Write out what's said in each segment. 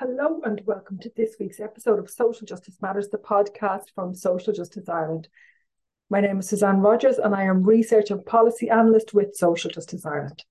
Hello and welcome to this week's episode of Social Justice Matters, the podcast from Social Justice Ireland. My name is Susanne Rogers and I am Research and Policy Analyst with Social Justice Ireland.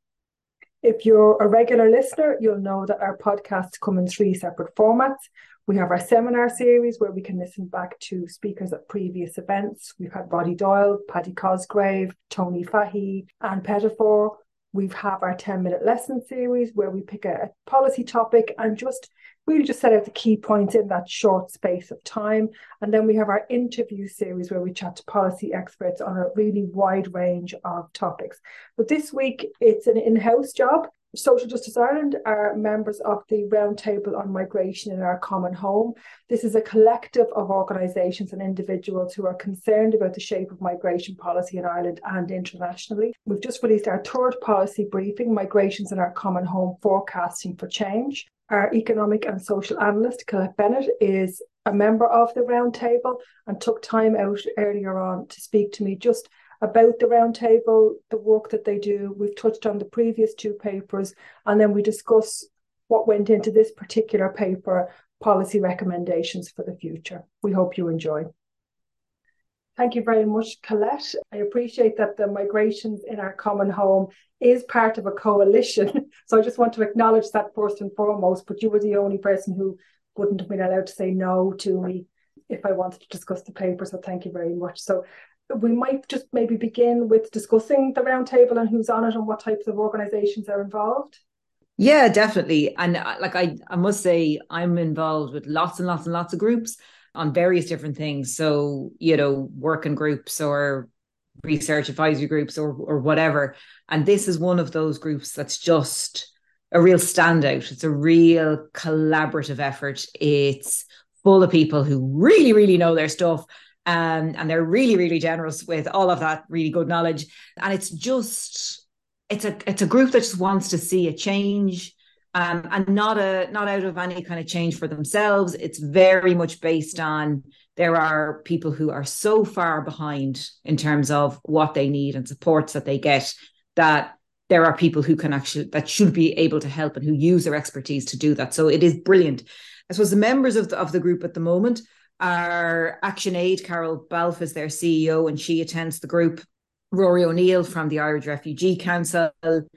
If you're a regular listener, you'll know that our podcasts come in three separate formats. We have our seminar series where we can listen back to speakers at previous events. We've had Roddy Doyle, Paddy Cosgrave, Tony Fahey, Ann Pettifor. We have our 10 minute lesson series where we pick a policy topic and just really just set out the key points in that short space of time. And then we have our interview series where we chat to policy experts on a really wide range of topics. But this week, it's an in house job. Social Justice Ireland are members of the Roundtable on Migration in Our Common Home. This is a collective of organisations and individuals who are concerned about the shape of migration policy in Ireland and internationally. We've just released our third policy briefing, Migrations in Our Common Home Forecasting for Change. Our economic and social analyst, Colette Bennett, is a member of the roundtable and took time out earlier on to speak to me just about the roundtable, the work that they do. We've touched on the previous two papers, and then we discuss what went into this particular paper, policy recommendations for the future. We hope you enjoy. Thank you very much, Colette. I appreciate that the migrations in our common home is part of a coalition. So I just want to acknowledge that first and foremost. But you were the only person who wouldn't have been allowed to say no to me if I wanted to discuss the paper. So thank you very much. So we might just maybe begin with discussing the roundtable and who's on it and what types of organisations are involved. Yeah, definitely. And uh, like I, I must say, I'm involved with lots and lots and lots of groups on various different things. So, you know, working groups or research advisory groups or or whatever. And this is one of those groups that's just a real standout. It's a real collaborative effort. It's full of people who really, really know their stuff. Um, and they're really, really generous with all of that really good knowledge. And it's just, it's a it's a group that just wants to see a change um, and not a not out of any kind of change for themselves. It's very much based on there are people who are so far behind in terms of what they need and supports that they get that there are people who can actually that should be able to help and who use their expertise to do that. So it is brilliant. I suppose the members of the, of the group at the moment are ActionAid. Carol Balfe is their CEO, and she attends the group. Rory O'Neill from the Irish Refugee Council,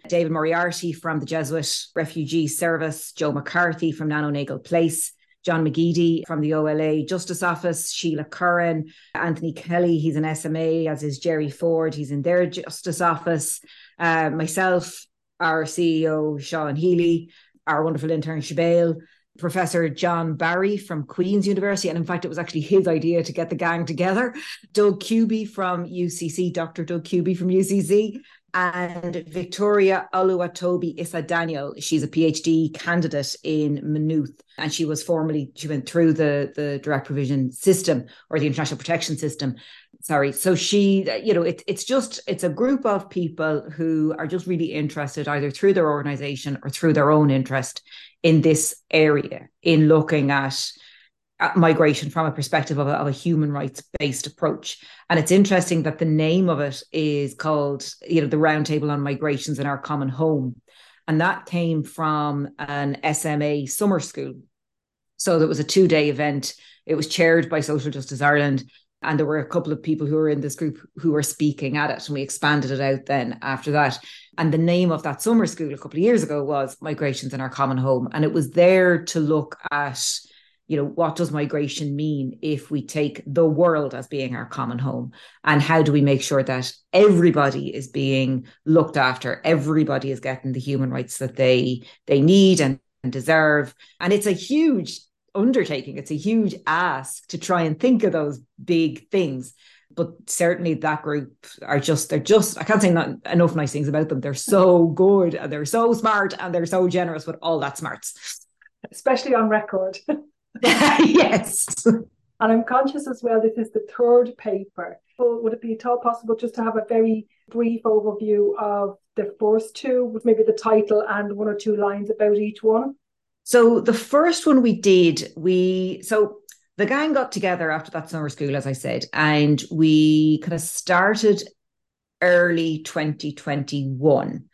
David Moriarty from the Jesuit Refugee Service, Joe McCarthy from Nagle Place, John McGeady from the OLA Justice Office, Sheila Curran, Anthony Kelly, he's an SMA, as is Jerry Ford, he's in their Justice Office, uh, myself, our CEO, Sean Healy, our wonderful intern, Shabale, Professor John Barry from Queen's University. And in fact, it was actually his idea to get the gang together. Dug Cubie from UCC, Dr. Dug Cubie from UCC, and Victoria Oluwatobi Issa Daniel. She's a PhD candidate in Maynooth, and she was formerly she went through the the direct provision system or the international protection system. Sorry, so she, you know, it's it's just it's a group of people who are just really interested either through their organization or through their own interest in this area in looking at, at migration from a perspective of a, of a human rights based approach. And it's interesting that the name of it is called, you know, the Roundtable on Migrations in Our Common Home. And that came from an SMA summer school. So there was a two day event. It was chaired by Social Justice Ireland. And there were a couple of people who were in this group who were speaking at it. And we expanded it out then after that. And the name of that summer school a couple of years ago was Migrations in Our Common Home. And it was there to look at, you know, what does migration mean if we take the world as being our common home? And how do we make sure that everybody is being looked after, everybody is getting the human rights that they they need and, and deserve? And it's a huge undertaking. It's a huge ask to try and think of those big things but certainly that group are just they're just I can't say not enough nice things about them. They're so good and they're so smart and they're so generous with all that smarts. Especially on record. yes. And I'm conscious as well, this is the third paper. Well, would it be at all possible just to have a very brief overview of the first two, with maybe the title and one or two lines about each one? So the first one we did, we so the gang got together after that summer school, as I said, and we kind of started early 2021.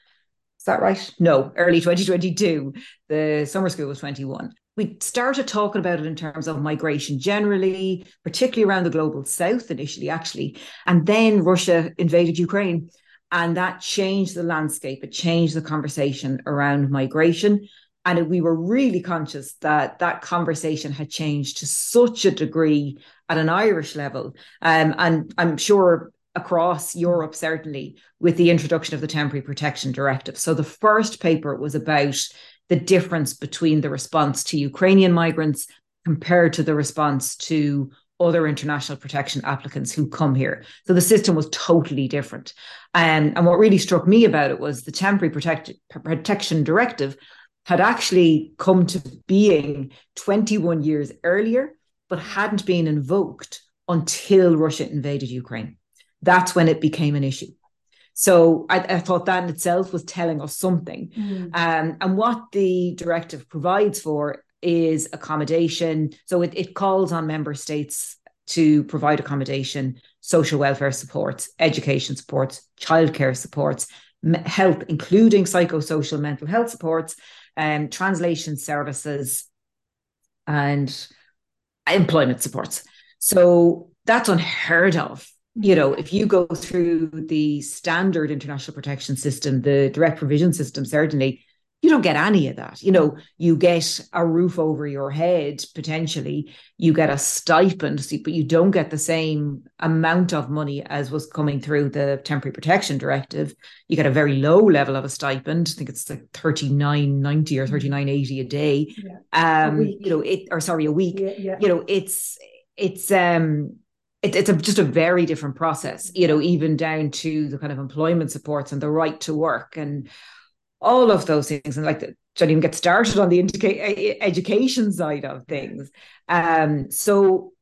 Is that right? No, early 2022. The summer school was 21. We started talking about it in terms of migration generally, particularly around the global south initially, actually. And then Russia invaded Ukraine. And that changed the landscape. It changed the conversation around migration. And we were really conscious that that conversation had changed to such a degree at an Irish level. Um, and I'm sure across Europe, certainly, with the introduction of the Temporary Protection Directive. So the first paper was about the difference between the response to Ukrainian migrants compared to the response to other international protection applicants who come here. So the system was totally different. Um, and what really struck me about it was the Temporary Protect- Protection Directive had actually come to being 21 years earlier, but hadn't been invoked until Russia invaded Ukraine. That's when it became an issue. So I, I, thought that in itself was telling us something. Mm. Um, and what the directive provides for is accommodation. So it, it calls on member states to provide accommodation, social welfare supports, education supports, childcare supports, health, including psychosocial mental health supports, um, translation services, and employment supports. So that's unheard of you know, if you go through the standard international protection system, the direct provision system, certainly, you don't get any of that. You know, you get a roof over your head, potentially, you get a stipend, but you don't get the same amount of money as was coming through the temporary protection directive. You get a very low level of a stipend. I think it's like 39.90 or 39.80 a day. Yeah. Um, a you know, it or sorry, a week. Yeah, yeah. You know, it's it's um it, it's a, just a very different process, you know, even down to the kind of employment supports and the right to work and all of those things. And like, don't even get started on the educa- education side of things. Um, so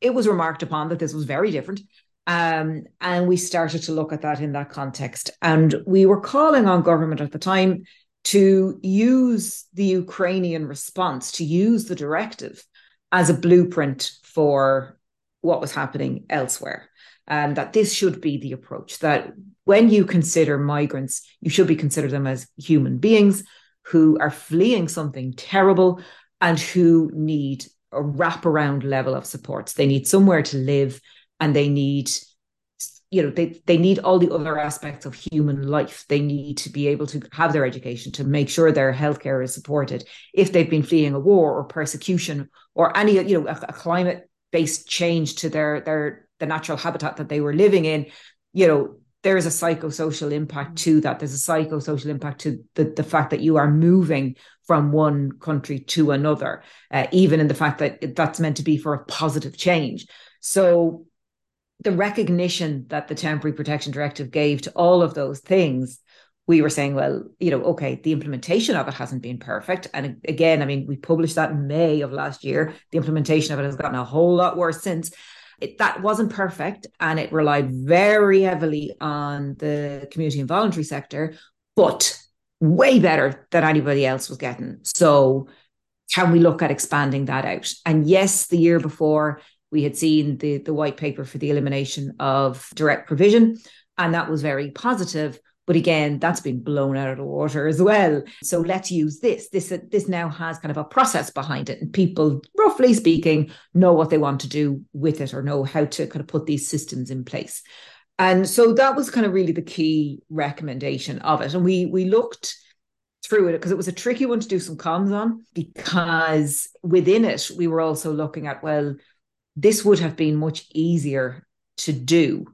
it was remarked upon that this was very different. Um, and we started to look at that in that context. And we were calling on government at the time to use the Ukrainian response, to use the directive as a blueprint for what was happening elsewhere. And that this should be the approach that when you consider migrants, you should be consider them as human beings who are fleeing something terrible and who need a wraparound level of supports. They need somewhere to live and they need you know they they need all the other aspects of human life they need to be able to have their education to make sure their healthcare is supported if they've been fleeing a war or persecution or any you know a, a climate based change to their their the natural habitat that they were living in you know there is a psychosocial impact to that there's a psychosocial impact to the, the fact that you are moving from one country to another uh, even in the fact that that's meant to be for a positive change so the recognition that the temporary protection directive gave to all of those things we were saying, well, you know, okay, the implementation of it hasn't been perfect. And again, I mean, we published that in May of last year. The implementation of it has gotten a whole lot worse since. It, that wasn't perfect and it relied very heavily on the community and voluntary sector, but way better than anybody else was getting. So, can we look at expanding that out? And yes, the year before, we had seen the, the white paper for the elimination of direct provision, and that was very positive but again, that's been blown out of the water as well. So let's use this. This this now has kind of a process behind it, and people, roughly speaking, know what they want to do with it or know how to kind of put these systems in place. And so that was kind of really the key recommendation of it. And we we looked through it because it was a tricky one to do some comms on because within it we were also looking at well this would have been much easier to do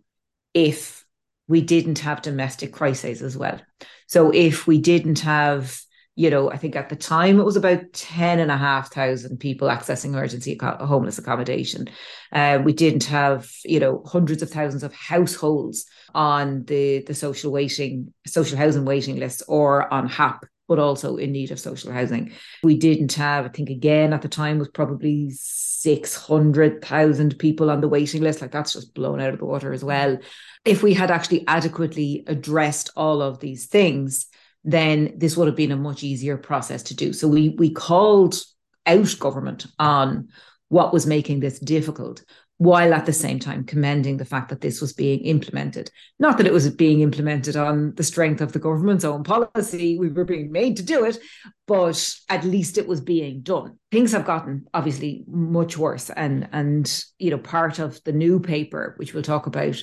if we didn't have domestic crises as well. So if we didn't have, you know, I think at the time it was about 10 and a half thousand people accessing emergency homeless accommodation. Uh, we didn't have, you know, hundreds of thousands of households on the, the social waiting, social housing waiting list or on HAP but also in need of social housing. We didn't have, I think again at the time was probably 600,000 people on the waiting list. Like that's just blown out of the water as well if we had actually adequately addressed all of these things, then this would have been a much easier process to do. So we we called out government on what was making this difficult. while at the same time commending the fact that this was being implemented. Not that it was being implemented on the strength of the government's own policy, we were being made to do it, but at least it was being done. Things have gotten obviously much worse. And, and you know, part of the new paper, which we'll talk about,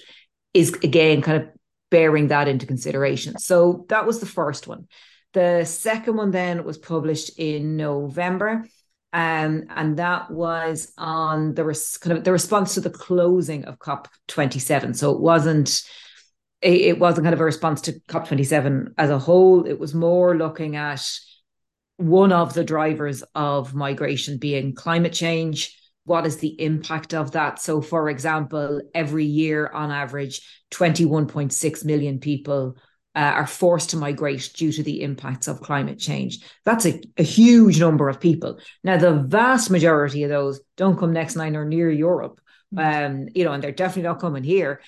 is again kind of bearing that into consideration. So that was the first one. The second one then was published in November um, and that was on the res- kind of the response to the closing of COP27. So it wasn't it wasn't kind of a response to COP27 as a whole. It was more looking at one of the drivers of migration being climate change. What is the impact of that? So, for example, every year on average, 21.6 million people uh, are forced to migrate due to the impacts of climate change. That's a, a, huge number of people. Now, the vast majority of those don't come next line or near Europe, mm. um, you know, and they're definitely not coming here.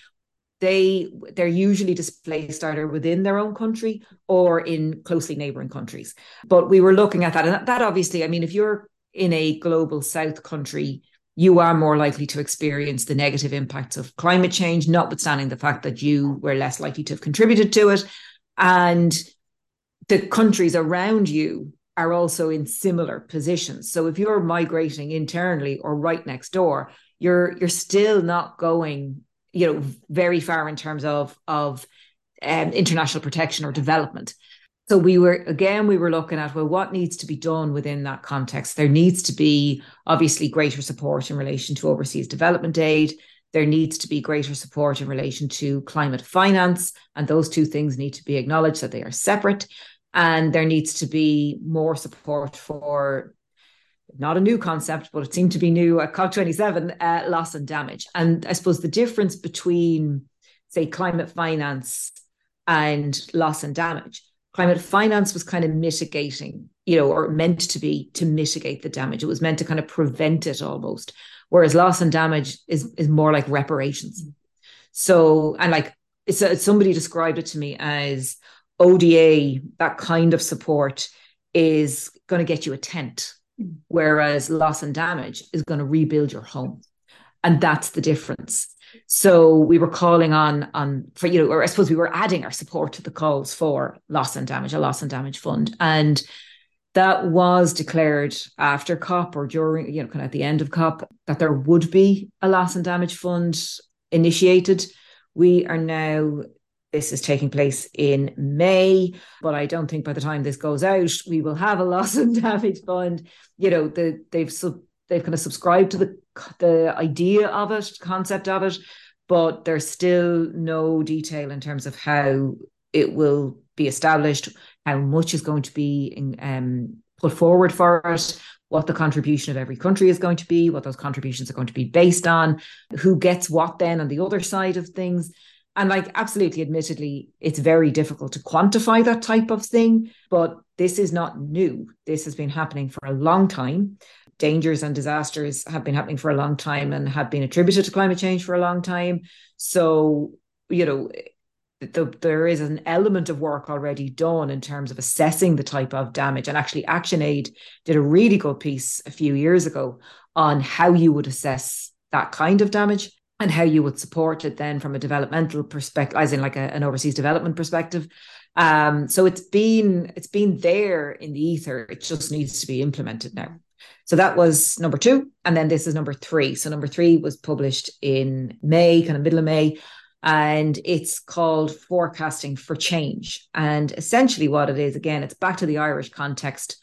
They they're usually displaced either within their own country or in closely neighboring countries. But we were looking at that, and that, that obviously, I mean, if you're in a global South country, you are more likely to experience the negative impacts of climate change, notwithstanding the fact that you were less likely to have contributed to it. And the countries around you are also in similar positions. So if you're migrating internally or right next door, you're you're still not going, you know, very far in terms of of um, international protection or development. So we were again, we were looking at well, what needs to be done within that context. There needs to be obviously greater support in relation to overseas development aid. There needs to be greater support in relation to climate finance, and those two things need to be acknowledged that they are separate. And there needs to be more support for not a new concept, but it seemed to be new at COP27 uh, loss and damage. And I suppose the difference between, say, climate finance and loss and damage climate finance was kind of mitigating, you know, or meant to be to mitigate the damage. It was meant to kind of prevent it almost. Whereas loss and damage is is more like reparations. So and like it's, a, somebody described it to me as ODA, that kind of support is going to get you a tent, mm. whereas loss and damage is going to rebuild your home. And that's the difference. So we were calling on on for you know, or I suppose we were adding our support to the calls for loss and damage, a loss and damage fund, and that was declared after COP or during you know kind of at the end of COP that there would be a loss and damage fund initiated. We are now this is taking place in May, but I don't think by the time this goes out, we will have a loss and damage fund. You know, the, they've sub, they've kind of subscribed to the the idea of it, concept of it, but there's still no detail in terms of how it will be established, how much is going to be in, um, put forward for it, what the contribution of every country is going to be, what those contributions are going to be based on, who gets what then on the other side of things. And like, absolutely, admittedly, it's very difficult to quantify that type of thing, but this is not new. This has been happening for a long time dangers and disasters have been happening for a long time and have been attributed to climate change for a long time. So, you know, the, there is an element of work already done in terms of assessing the type of damage. And actually, ActionAid did a really good piece a few years ago on how you would assess that kind of damage and how you would support it then from a developmental perspective, as in like a, an overseas development perspective. Um, so it's been it's been there in the ether. It just needs to be implemented now. So that was number two. And then this is number three. So number three was published in May, kind of middle of May. And it's called Forecasting for Change. And essentially what it is, again, it's back to the Irish context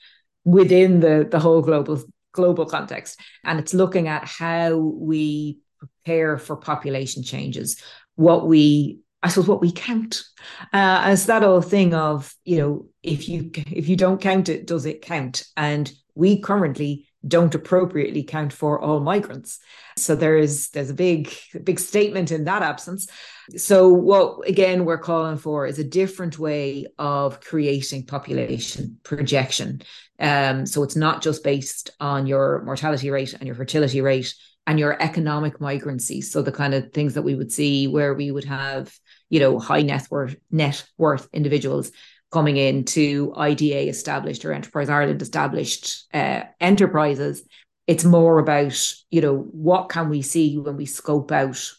within the, the whole global global context. And it's looking at how we prepare for population changes, what we I suppose what we count. Uh, as that old thing of, you know, if you if you don't count it, does it count? And we currently don't appropriately count for all migrants. So there is there's a big big statement in that absence. So what again we're calling for is a different way of creating population projection. Um, so it's not just based on your mortality rate and your fertility rate and your economic migrancy. So the kind of things that we would see where we would have, you know, high net worth net worth individuals coming into IDA established or Enterprise Ireland established uh, enterprises It's more about, you know, what can we see when we scope out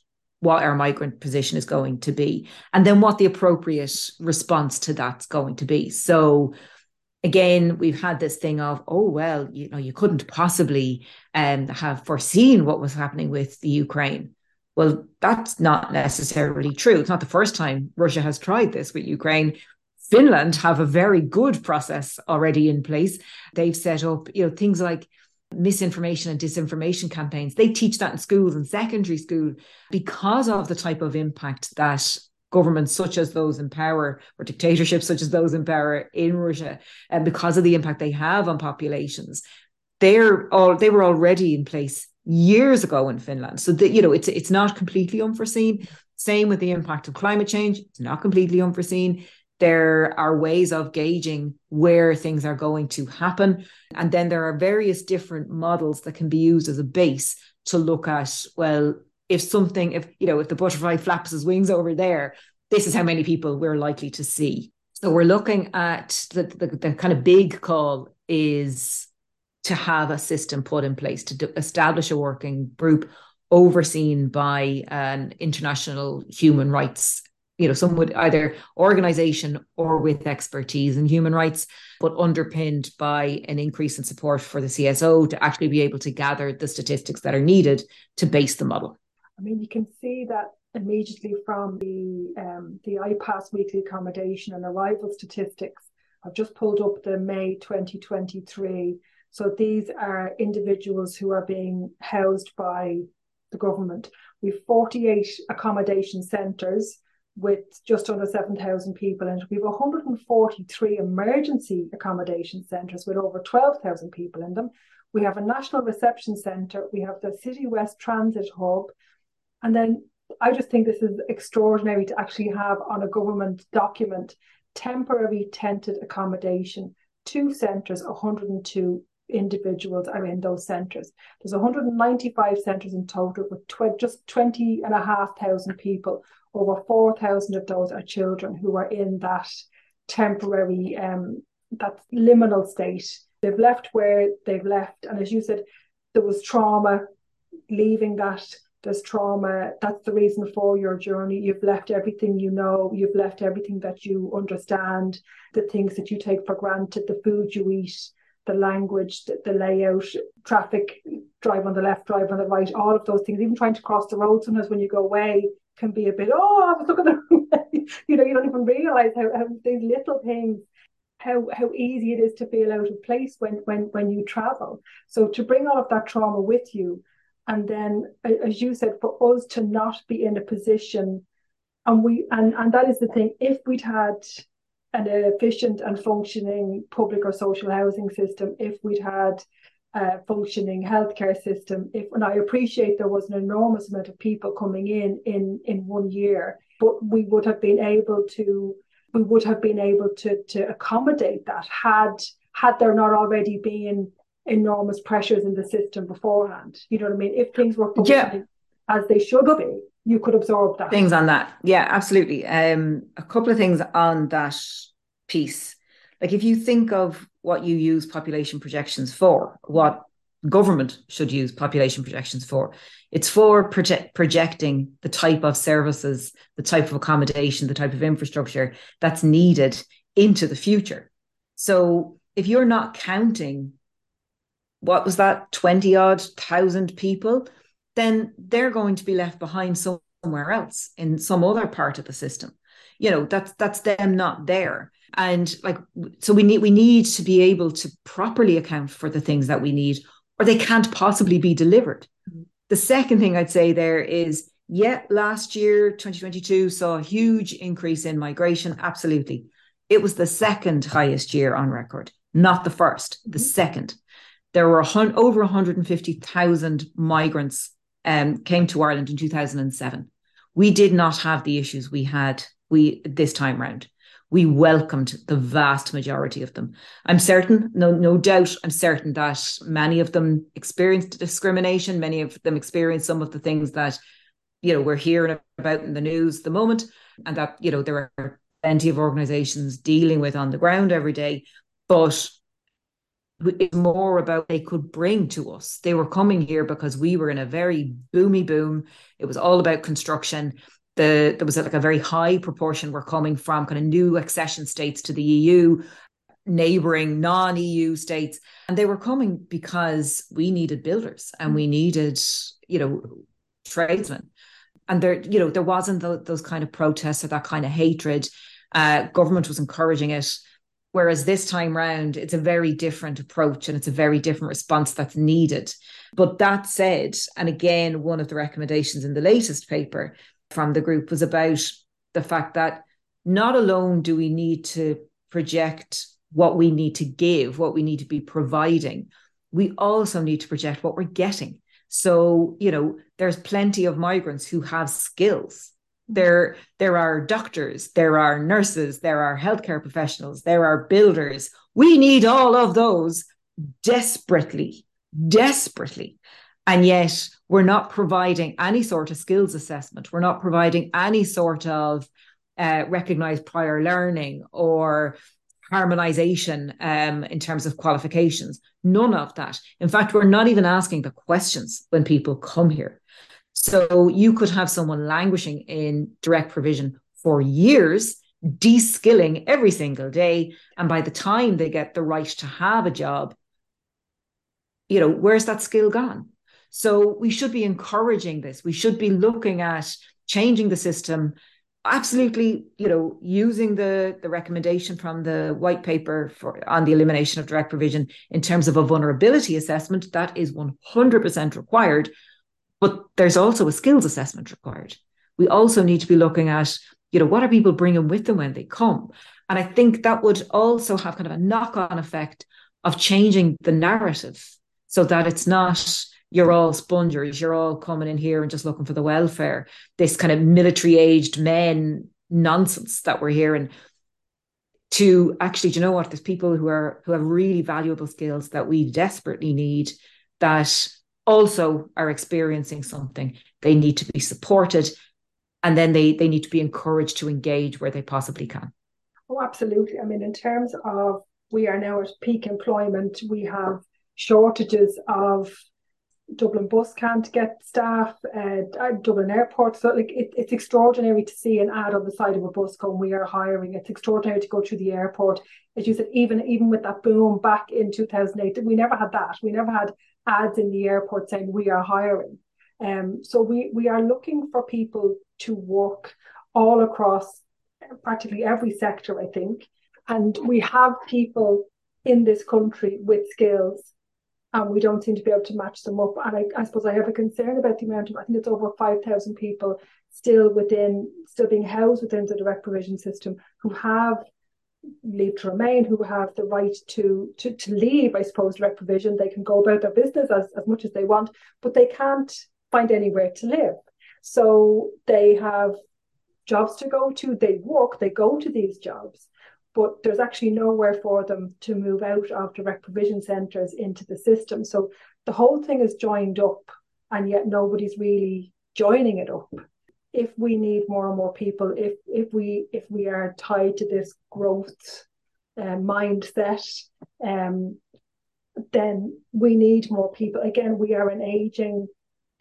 what our migrant position is going to be, and then what the appropriate response to that's going to be. So, again, we've had this thing of, oh, well, you know, you couldn't possibly um, have foreseen what was happening with the Ukraine. Well, that's not necessarily true. It's not the first time Russia has tried this with Ukraine. Finland have a very good process already in place. They've set up, you know, things like misinformation and disinformation campaigns. They teach that in schools and secondary school because of the type of impact that governments such as those in power or dictatorships such as those in power in Russia and because of the impact they have on populations they're all they were already in place years ago in Finland so that you know it's it's not completely unforeseen same with the impact of climate change it's not completely unforeseen there are ways of gauging where things are going to happen and then there are various different models that can be used as a base to look at well if something, if you know, if the butterfly flaps his wings over there, this is how many people we're likely to see. So we're looking at the, the, the kind of big call is to have a system put in place to establish a working group overseen by an international human rights you know some would either organization or with expertise in human rights but underpinned by an increase in support for the cso to actually be able to gather the statistics that are needed to base the model I mean, you can see that immediately from the um, the IPAS weekly accommodation and arrival statistics. I've just pulled up the May 2023. So these are individuals who are being housed by the government. We've 48 accommodation centres with just under 7,000 people, and we've 143 emergency accommodation centres with over 12,000 people in them. We have a national reception centre, we have the Citywest Transit Hub, and then I just think this is extraordinary to actually have on a government document temporary tented accommodation, two centres, 102 individuals are in those centres. There's 195 centres in total with tw- just 20 and a half thousand people. Over 4,000 of those are children who are in that temporary, um, that liminal state. They've left where they've left. And as you said, there was trauma leaving that there's trauma. That's the reason for your journey. You've left everything you know, you've left everything that you understand, the things that you take for granted, the food you eat, the language, the, the layout, traffic, drive on the left, drive on the right, all of those things. Even trying to cross the road sometimes when you go away can be a bit, oh, I was looking the you know, you don't even realize how, how these little things how how easy it is to feel out of place when when when you travel. So to bring all of that trauma with you and then as you said for us to not be in a position and we and and that is the thing if we'd had an efficient and functioning public or social housing system if we'd had a functioning healthcare system if and i appreciate there was an enormous amount of people coming in in in one year but we would have been able to we would have been able to to accommodate that had had there not already been enormous pressures in the system beforehand. You know what I mean? If things were functioning yeah. as they should be, you could absorb that. Things on that. Yeah, absolutely. Um, a couple of things on that piece. Like if you think of what you use population projections for, what government should use population projections for. It's for project, projecting the type of services, the type of accommodation, the type of infrastructure that's needed into the future. So if you're not counting what was that 20 odd thousand people then they're going to be left behind somewhere else in some other part of the system you know that's that's them not there and like so we need we need to be able to properly account for the things that we need or they can't possibly be delivered mm-hmm. the second thing i'd say there is yeah last year 2022 saw a huge increase in migration absolutely it was the second highest year on record not the first the mm-hmm. second there were hun- over 150,000 migrants um, came to Ireland in 2007. We did not have the issues we had we this time round. We welcomed the vast majority of them. I'm certain, no, no doubt, I'm certain that many of them experienced discrimination. Many of them experienced some of the things that, you know, we're hearing about in the news at the moment, and that you know there are plenty of organisations dealing with on the ground every day. But It's more about they could bring to us. They were coming here because we were in a very boomy boom. It was all about construction. The, there was like a very high proportion were coming from kind of new accession states to the EU, neighboring non-EU states, and they were coming because we needed builders and we needed, you know, tradesmen. And there, you know, there wasn't the, those kind of protests or that kind of hatred. Uh, government was encouraging it. Whereas this time round, it's a very different approach and it's a very different response that's needed. But that said, and again, one of the recommendations in the latest paper from the group was about the fact that not alone do we need to project what we need to give, what we need to be providing, we also need to project what we're getting. So, you know, there's plenty of migrants who have skills. Mm-hmm. There, there are doctors, there are nurses, there are healthcare professionals, there are builders. We need all of those desperately, desperately. And yet, we're not providing any sort of skills assessment. We're not providing any sort of uh, recognized prior learning or harmonization um, in terms of qualifications. None of that. In fact, we're not even asking the questions when people come here. So you could have someone languishing in direct provision for years, de-skilling every single day. And by the time they get the right to have a job, you know, where's that skill gone? So we should be encouraging this. We should be looking at changing the system absolutely you know using the the recommendation from the white paper for on the elimination of direct provision in terms of a vulnerability assessment. That is 100% required but there's also a skills assessment required. We also need to be looking at you know what are people bringing with them when they come? And i think that would also have kind of a knock on effect of changing the narrative so that it's not you're all spongers, you're all coming in here and just looking for the welfare. This kind of military aged men nonsense that we're hearing. To actually, do you know what? There's people who are who have really valuable skills that we desperately need that also are experiencing something. They need to be supported and then they they need to be encouraged to engage where they possibly can. Oh, absolutely. I mean, in terms of we are now at peak employment, we have shortages of Dublin bus can't get staff, uh, Dublin airport. So like it, it's extraordinary to see an ad on the side of a bus going, "We are hiring." It's extraordinary to go through the airport, as you said. Even even with that boom back in two thousand eight, we never had that. We never had ads in the airport saying we are hiring. Um, so we we are looking for people to work all across practically every sector, I think, and we have people in this country with skills and we don't seem to be able to match them up. And I, I suppose I have a concern about the amount of, I think it's over 5,000 people still within, still being housed within the direct provision system who have leave to remain, who have the right to, to, to leave, I suppose, direct provision. They can go about their business as, as much as they want, but they can't find anywhere to live. So they have jobs to go to, they work, they go to these jobs, but there's actually nowhere for them to move out of direct provision centres into the system. So the whole thing is joined up, and yet nobody's really joining it up. If we need more and more people, if if we if we are tied to this growth uh, mindset, um, then we need more people. Again, we are an aging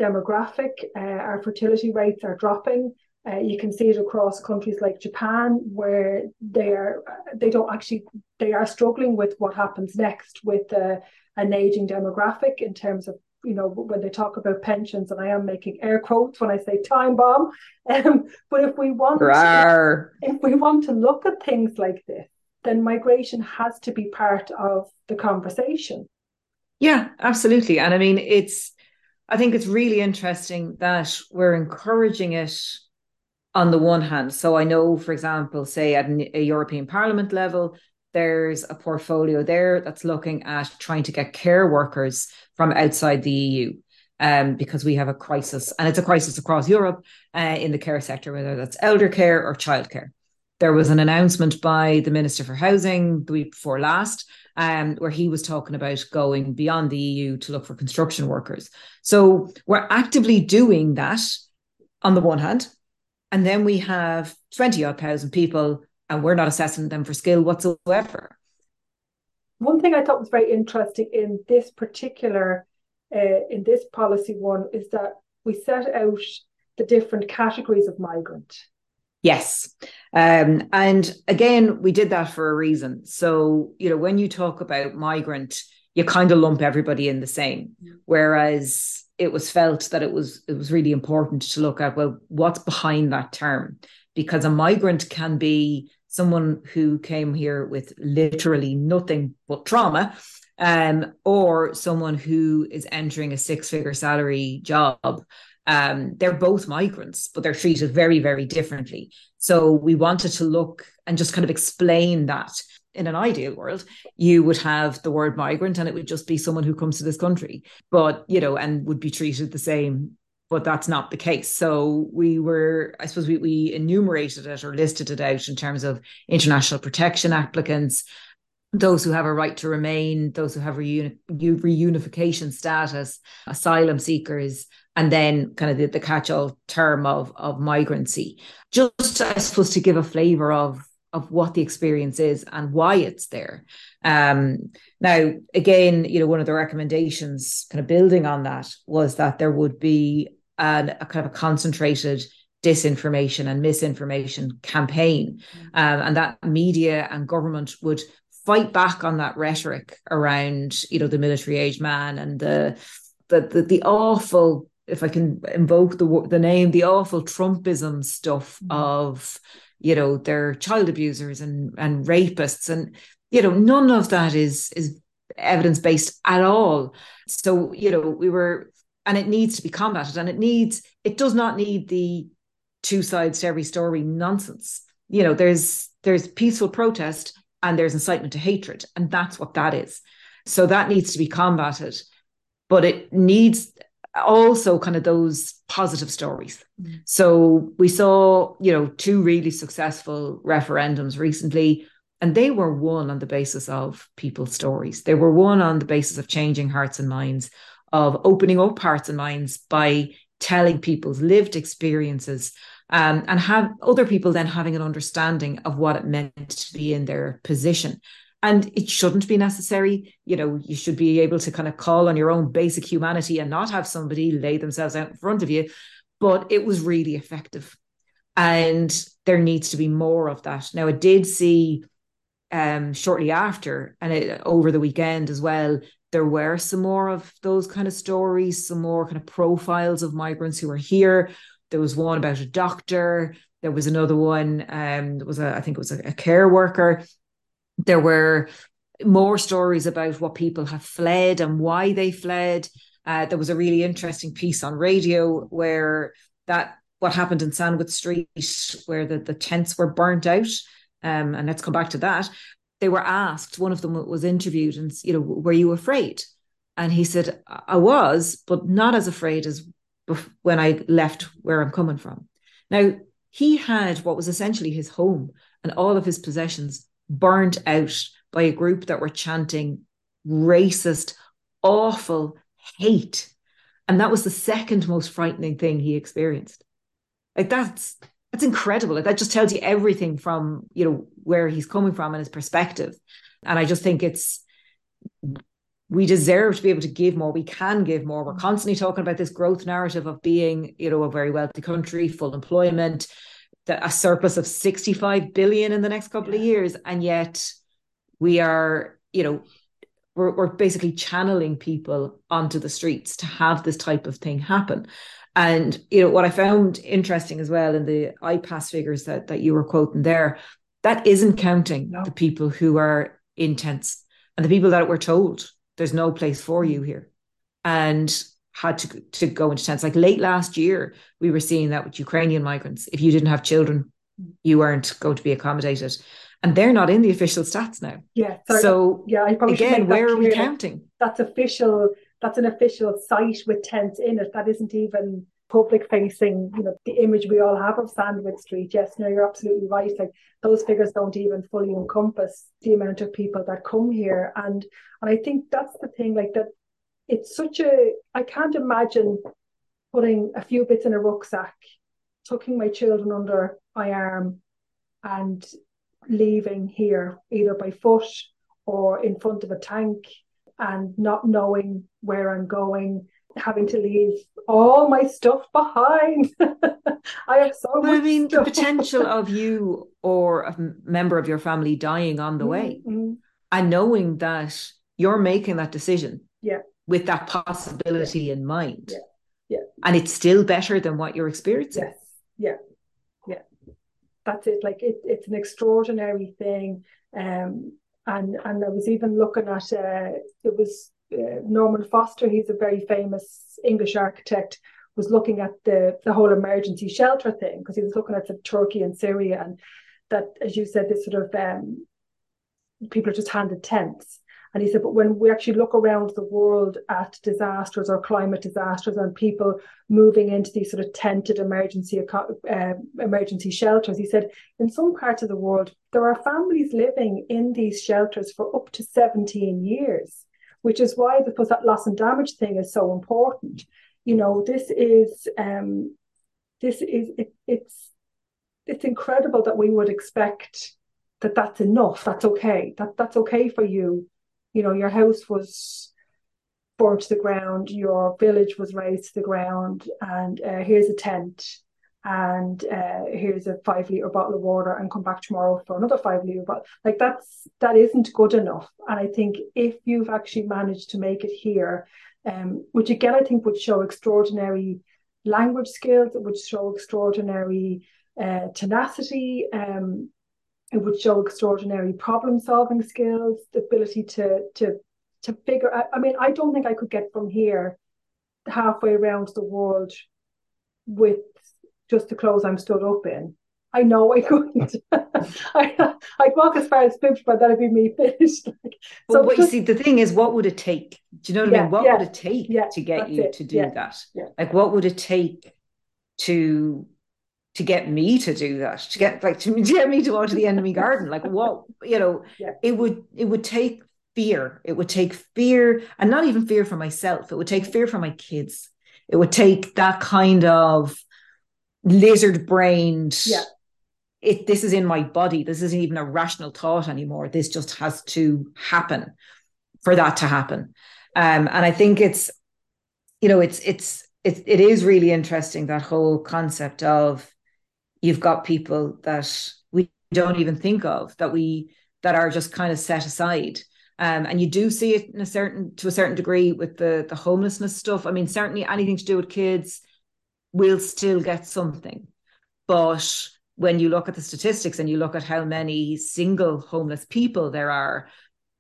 demographic. Uh, our fertility rates are dropping. Uh, you can see it across countries like Japan, where they are they don't actually they are struggling with what happens next with uh, an aging demographic in terms of you know when they talk about pensions, and I am making air quotes when I say time bomb. Um, but if we want to, if we want to look at things like this, then migration has to be part of the conversation. Yeah, absolutely, and I mean it's. I think it's really interesting that we're encouraging it on the one hand. So I know, for example, say at a European Parliament level, there's a portfolio there that's looking at trying to get care workers from outside the EU. Um, because we have a crisis, and it's a crisis across Europe uh, in the care sector, whether that's elder care or childcare. There was an announcement by the Minister for Housing the week before last, um, where he was talking about going beyond the EU to look for construction workers. So we're actively doing that on the one hand, and then we have 20 odd thousand people and we're not assessing them for skill whatsoever. One thing I thought was very interesting in this particular, uh, in this policy one, is that we set out the different categories of migrant. Yes. Um, and again, we did that for a reason. So, you know, when you talk about migrant, you kind of lump everybody in the same. Whereas it was felt that it was it was really important to look at well, what's behind that term? Because a migrant can be someone who came here with literally nothing but trauma, um, or someone who is entering a six-figure salary job um, they're both migrants, but they're treated very, very differently. So we wanted to look and just kind of explain that. In an ideal world, you would have the word migrant and it would just be someone who comes to this country, but, you know, and would be treated the same. But that's not the case. So we were, I suppose, we, we enumerated it or listed it out in terms of international protection applicants, those who have a right to remain, those who have reuni- reunification status, asylum seekers, and then kind of the, the catch-all term of of migrancy just i suppose to give a flavor of of what the experience is and why it's there um, now again you know one of the recommendations kind of building on that was that there would be an, a kind of a concentrated disinformation and misinformation campaign mm. um, and that media and government would fight back on that rhetoric around you know the military age man and the the, the, the awful if I can invoke the the name, the awful Trumpism stuff mm-hmm. of, you know, they're child abusers and and rapists, and you know, none of that is is evidence based at all. So you know, we were, and it needs to be combated, and it needs, it does not need the two sides to every story nonsense. You know, there's there's peaceful protest and there's incitement to hatred, and that's what that is. So that needs to be combated, but it needs also kind of those positive stories. Mm. So we saw, you know, two really successful referendums recently, and they were won on the basis of people's stories. They were won on the basis of changing hearts and minds, of opening up hearts and minds by telling people's lived experiences. Um, and have other people then having an understanding of what it meant to be in their position and it shouldn't be necessary. You know you should be able to kind of call on your own basic humanity and not have somebody lay themselves out in front of you. But it was really effective. And there needs to be more of that. Now i did see um shortly after and it, over the weekend as well there were some more of those kind of stories some more kind of profiles of migrants who are here. There was one about a doctor. There was another one um was a i think it was a, a care worker there were more stories about what people have fled and why they fled. Uh, there was a really interesting piece on radio where that what happened in Sandwith Street, where the, the tents were burnt out. Um, and let's come back to that. They were asked, one of them was interviewed, and you know, were you afraid? And he said, I was, but not as afraid as when I left where I'm coming from. Now, he had what was essentially his home and all of his possessions burnt out by a group that were chanting racist, awful hate. And that was the second most frightening thing he experienced. Like that's that's incredible. Like that just tells you everything from, you know, where he's coming from and his perspective. And I just think it's we deserve to be able to give more. We can give more. We're constantly talking about this growth narrative of being, you know, a very wealthy country, full employment, a surplus of 65 billion in the next couple of years and yet we are you know we're, we're basically channeling people onto the streets to have this type of thing happen. And you know what i found interesting as well in the IPAS figures that, that you were quoting there that isn't counting no. the people who are in tents and the people that were told there's no place for mm. you here. And had to to go into tents. Like late last year, we were seeing that with Ukrainian migrants. If you didn't have children, you weren't going to be accommodated, and they're not in the official stats now. Yeah. Sorry, so yeah, I probably again, where are we counting? That's official. That's an official site with tents in it. That isn't even public facing, you know, the image we all have of Sandwith Street. Yes, no, you're absolutely right. Like those figures don't even fully encompass the amount of people that come here. And and I think that's the thing, like that it's such a I can't imagine putting a few bits in a rucksack, tucking my children under my arm, and leaving here either by foot or in front of a tank and not knowing where I'm going, having to leave all my stuff behind. I have so well, much. I mean, stuff. the potential of you or a member of your family dying on the way, mm-hmm. and knowing that you're making that decision, with that possibility in mind, yeah, yeah, and it's still better than what you're experiencing. Yes, yeah, yeah. That's it. Like it, it's an extraordinary thing. Um, and and I was even looking at uh, it was uh, Norman Foster. He's a very famous English architect. Was looking at the the whole emergency shelter thing because he was looking at the Turkey and Syria and that, as you said, this sort of um, people are just handed tents. And he said, but when we actually look around the world at disasters or climate disasters and people moving into these sort of tented emergency uh, emergency shelters, he said, in some parts of the world, there are families living in these shelters for up to 17 years, which is why, because that loss and damage thing is so important. You know, this is, um, this is, it, it's, it's incredible that we would expect that that's enough. That's okay. That that's okay for you you know your house was burned to the ground your village was razed to the ground and uh, here's a tent and uh, here's a five liter bottle of water and come back tomorrow for another five liter bottle like that's that isn't good enough. And i think if you've actually managed to make it here um, which again i think would show extraordinary language skills it would show extraordinary uh, tenacity um, it would show extraordinary problem solving skills, the ability to to to figure out. I mean, I don't think I could get from here halfway around the world with just the clothes I'm stood up in. I know I couldn't. I, I'd walk as far as Fibs, but that'd be me finished. Like, so, but just, you see, the thing is, what would it take? Do you know what yeah, I mean? What yeah, would it take yeah, to get you it. to do that? Like, what would it take to to get me to do that to get like to, get me to go to the enemy garden. Like what you know yeah. it would it would take fear. It would take fear and not even fear for myself. It would take fear for my kids. It would take that kind of lizard brained yeah. It this is in my body. This isn't even a rational thought anymore. This just has to happen for that to happen. Um and i think it's you know it's it's it, it is really interesting that whole concept of you've got people that we don't even think of that we that are just kind of set aside. Um, and you do see it in a certain to a certain degree with the the homelessness stuff. I mean certainly anything to do with kids will still get something. But when you look at the statistics and you look at how many single homeless people there are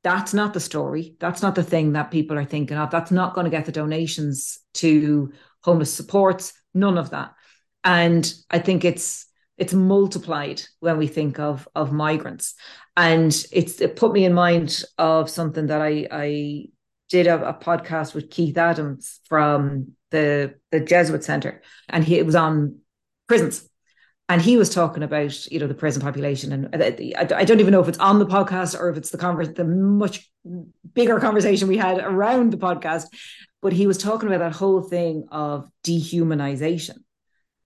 that's not the story. That's not the thing that people are thinking of. That's not going to get the donations to homeless supports. None of that. And i think it's it's multiplied when we think of of migrants. And it's it put me in mind of something that i i did a, a podcast with keith adams from the the jesuit center and he it was on prisons. And he was talking about you know the prison population and I, don't even know if it's on the podcast or if it's the converse the much bigger conversation we had around the podcast but he was talking about that whole thing of dehumanization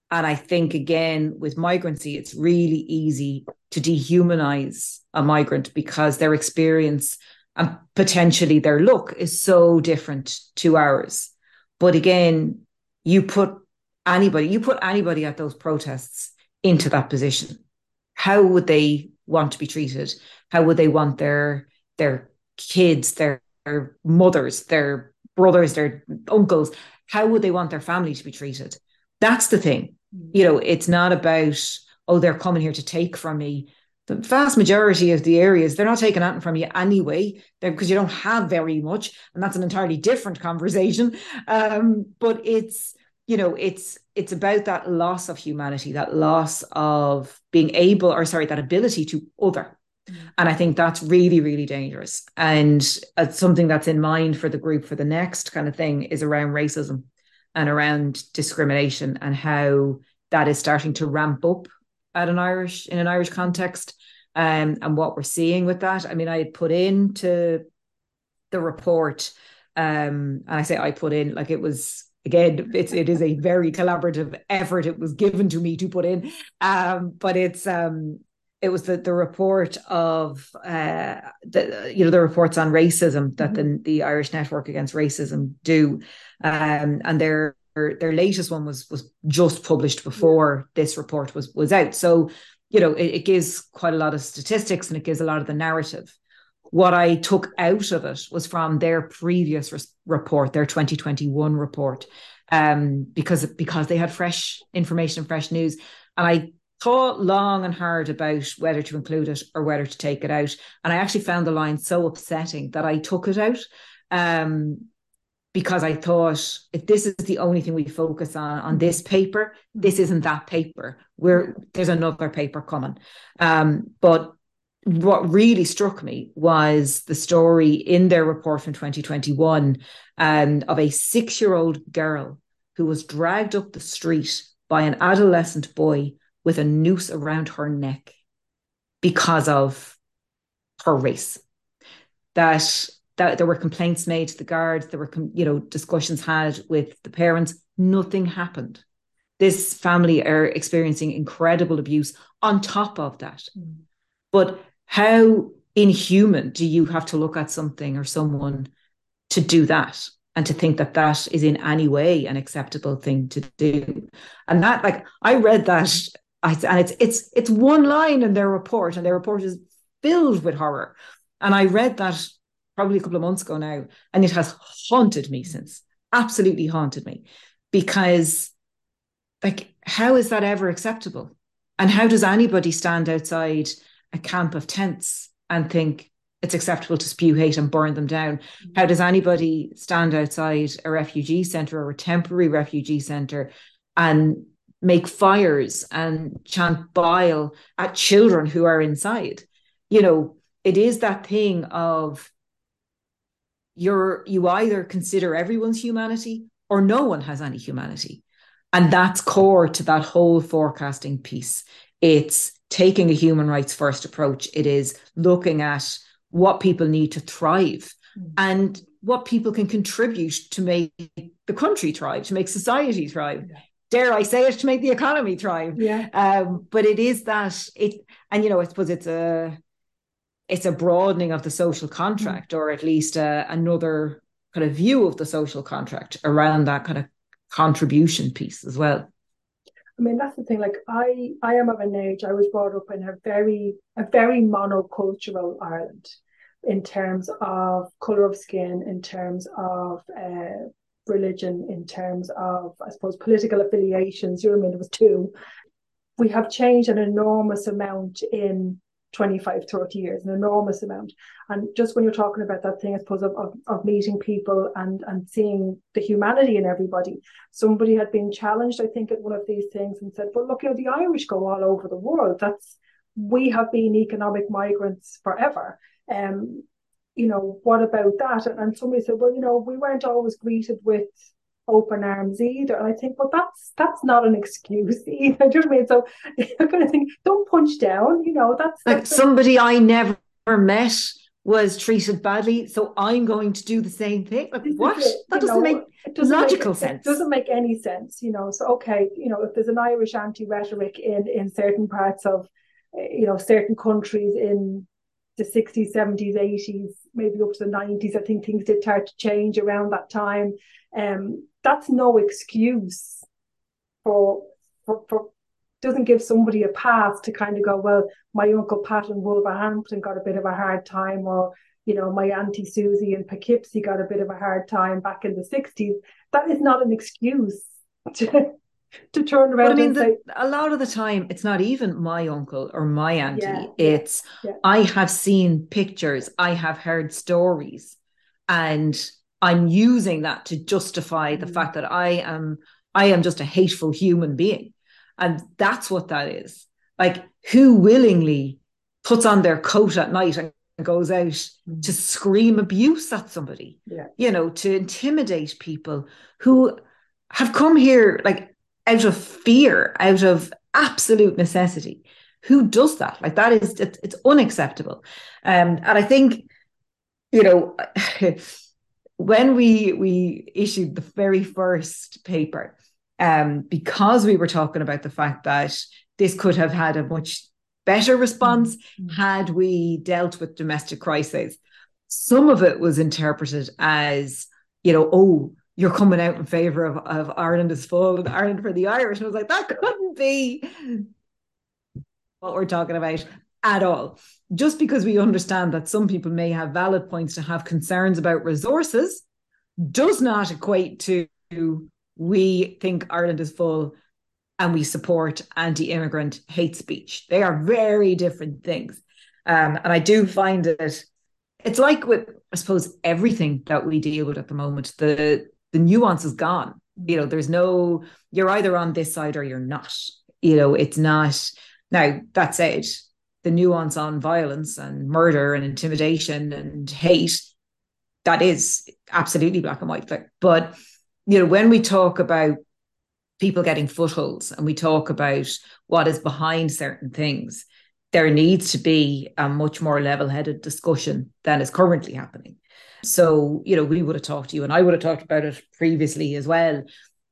and I think, again, with migrancy, it's really easy to dehumanize a migrant because their experience and potentially their look is so different to ours. But again, you put anybody, you put anybody at those protests into that position. How would they want to be treated? How would they want their their kids, their, their mothers, their brothers, their uncles? How would they want their family to be treated? That's the thing you know, it's not about, oh, they're coming here to take from me. The vast majority of the areas, they're not taking anything from you anyway, because you don't have very much. And that's an entirely different conversation. Um, but it's, you know, it's it's about that loss of humanity, that loss of being able, or sorry, that ability to other. Mm-hmm. And I think that's really, really dangerous. And uh, something that's in mind for the group for the next kind of thing is around racism and around discrimination and how that is starting to ramp up at an Irish in an Irish context. Um, and what we're seeing with that. I mean, I had put into the report, um, and I say I put in like it was again, it's it is a very collaborative effort. It was given to me to put in, um, but it's um, it was the the report of uh, the you know the reports on racism that mm-hmm. the the Irish Network Against Racism do, um, and their their latest one was was just published before this report was was out. So you know it, it gives quite a lot of statistics and it gives a lot of the narrative. What I took out of it was from their previous res- report, their 2021 report, um, because because they had fresh information, fresh news, and I thought long and hard about whether to include it or whether to take it out. And I actually found the line so upsetting that I took it out. Um, because I thought if this is the only thing we focus on on this paper, this isn't that paper. We're there's another paper coming. Um, but what really struck me was the story in their report from 2021 um, of a six-year-old girl who was dragged up the street by an adolescent boy with a noose around her neck because of her race. That that there were complaints made to the guards, there were you know discussions had with the parents. Nothing happened. This family are experiencing incredible abuse on top of that. Mm. But how inhuman do you have to look at something or someone to do that? and to think that that is in any way an acceptable thing to do and that like i read that and it's it's it's one line in their report, and their report is filled with horror. And I read that probably a couple of months ago now, and it has haunted me since. Absolutely haunted me, because like how is that ever acceptable? And how does anybody stand outside a camp of tents and think it's acceptable to spew hate and burn them down? Mm-hmm. How does anybody stand outside a refugee center or a temporary refugee center and make fires and chant bile at children who are inside. You know, it is that thing of you're you either consider everyone's humanity or no one has any humanity. And that's core to that whole forecasting piece. It's taking a human rights first approach. It is looking at what people need to thrive mm. and what people can contribute to make the country thrive, to make society thrive. Yeah dare I say it, to make the economy thrive. Yeah. Um, but it is that it, and you know, I suppose it's a, it's a broadening of the social contract, mm. or at least a, another kind of view of the social contract around that kind of contribution piece as well. I mean, that's the thing. Like, I, I am of an age. I was brought up in a very, a very monocultural Ireland, in terms of color of skin, in terms of uh, religion in terms of, I suppose, political affiliations. You know I mean? There was two. We have changed an enormous amount in 25, 30 years, an enormous amount. And just when you're talking about that thing, I suppose, of, of, of, meeting people and, and seeing the humanity in everybody, somebody had been challenged, I think, at one of these things and said, well, look, you know, the Irish go all over the world. That's, we have been economic migrants forever. Um, you know, what about that? And, and somebody said, well, you know, we weren't always greeted with open arms either. And I think, well, that's that's not an excuse either. Do you know what I mean? So I kind of think, don't punch down. You know, that's, like that's somebody I never met was treated badly, so I'm going to do the same thing. Like what? That doesn't know, make it doesn't logical make, sense. It doesn't make any sense, you know. So okay, you know, if there's an Irish anti-rhetoric in in certain parts of, eh, you know, certain countries in the 60s, 70s, 80s, maybe up to the 90s. I think things did start to change around that time. Um, that's no excuse for, for, for doesn't give somebody a pass to kind of go, well, my uncle Pat in Wolverhampton got a bit of a hard time, or you know, my auntie Susie in Poughkeepsie got a bit of a hard time back in the 60s. That is not an excuse to, to turn around. But I mean, the, say, a lot of the time, it's not even my uncle or my auntie. Yeah, it's yeah. I have seen pictures, I have heard stories, and I'm using that to justify the mm. fact that I am I am just a hateful human being, and that's what that is. Like, who willingly puts on their coat at night and goes out mm. to scream abuse at somebody? Yeah. You know, to intimidate people who have come here like out of fear, out of absolute necessity. Who does that? Like that is it's, it's unacceptable. Um, and I think, you know, when we we issued the very first paper, um, because we were talking about the fact that this could have had a much better response mm-hmm. had we dealt with domestic crises. Some of it was interpreted as, you know, oh, you're coming out in favor of, of Ireland is full and Ireland for the Irish. And I was like, that couldn't be what we're talking about at all. Just because we understand that some people may have valid points to have concerns about resources does not equate to we think Ireland is full and we support anti-immigrant hate speech. They are very different things. Um, and I do find it it's like with I suppose everything that we deal with at the moment, the the nuance is gone. You know, there's no you're either on this side or you're not. You know, it's not now that said, the nuance on violence and murder and intimidation and hate, that is absolutely black and white. But you know, when we talk about people getting footholds and we talk about what is behind certain things, there needs to be a much more level headed discussion than is currently happening. So, you know, we would have talked to you and I would have talked about it previously as well.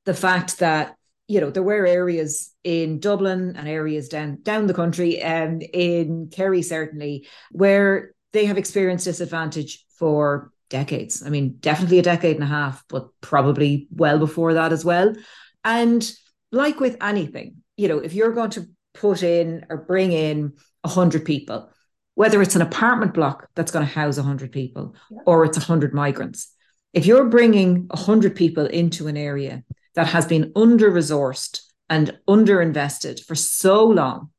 The fact that, you know, there were areas in Dublin and areas down down the country and in Kerry certainly where they have experienced disadvantage for decades. I mean, definitely a decade and a half, but probably well before that as well. And like with anything, you know, if you're going to put in or bring in 100 people, whether it's an apartment block that's going to house 100 people yeah. or it's 100 migrants, if you're bringing 100 people into an area that has been under resourced and underinvested for so long,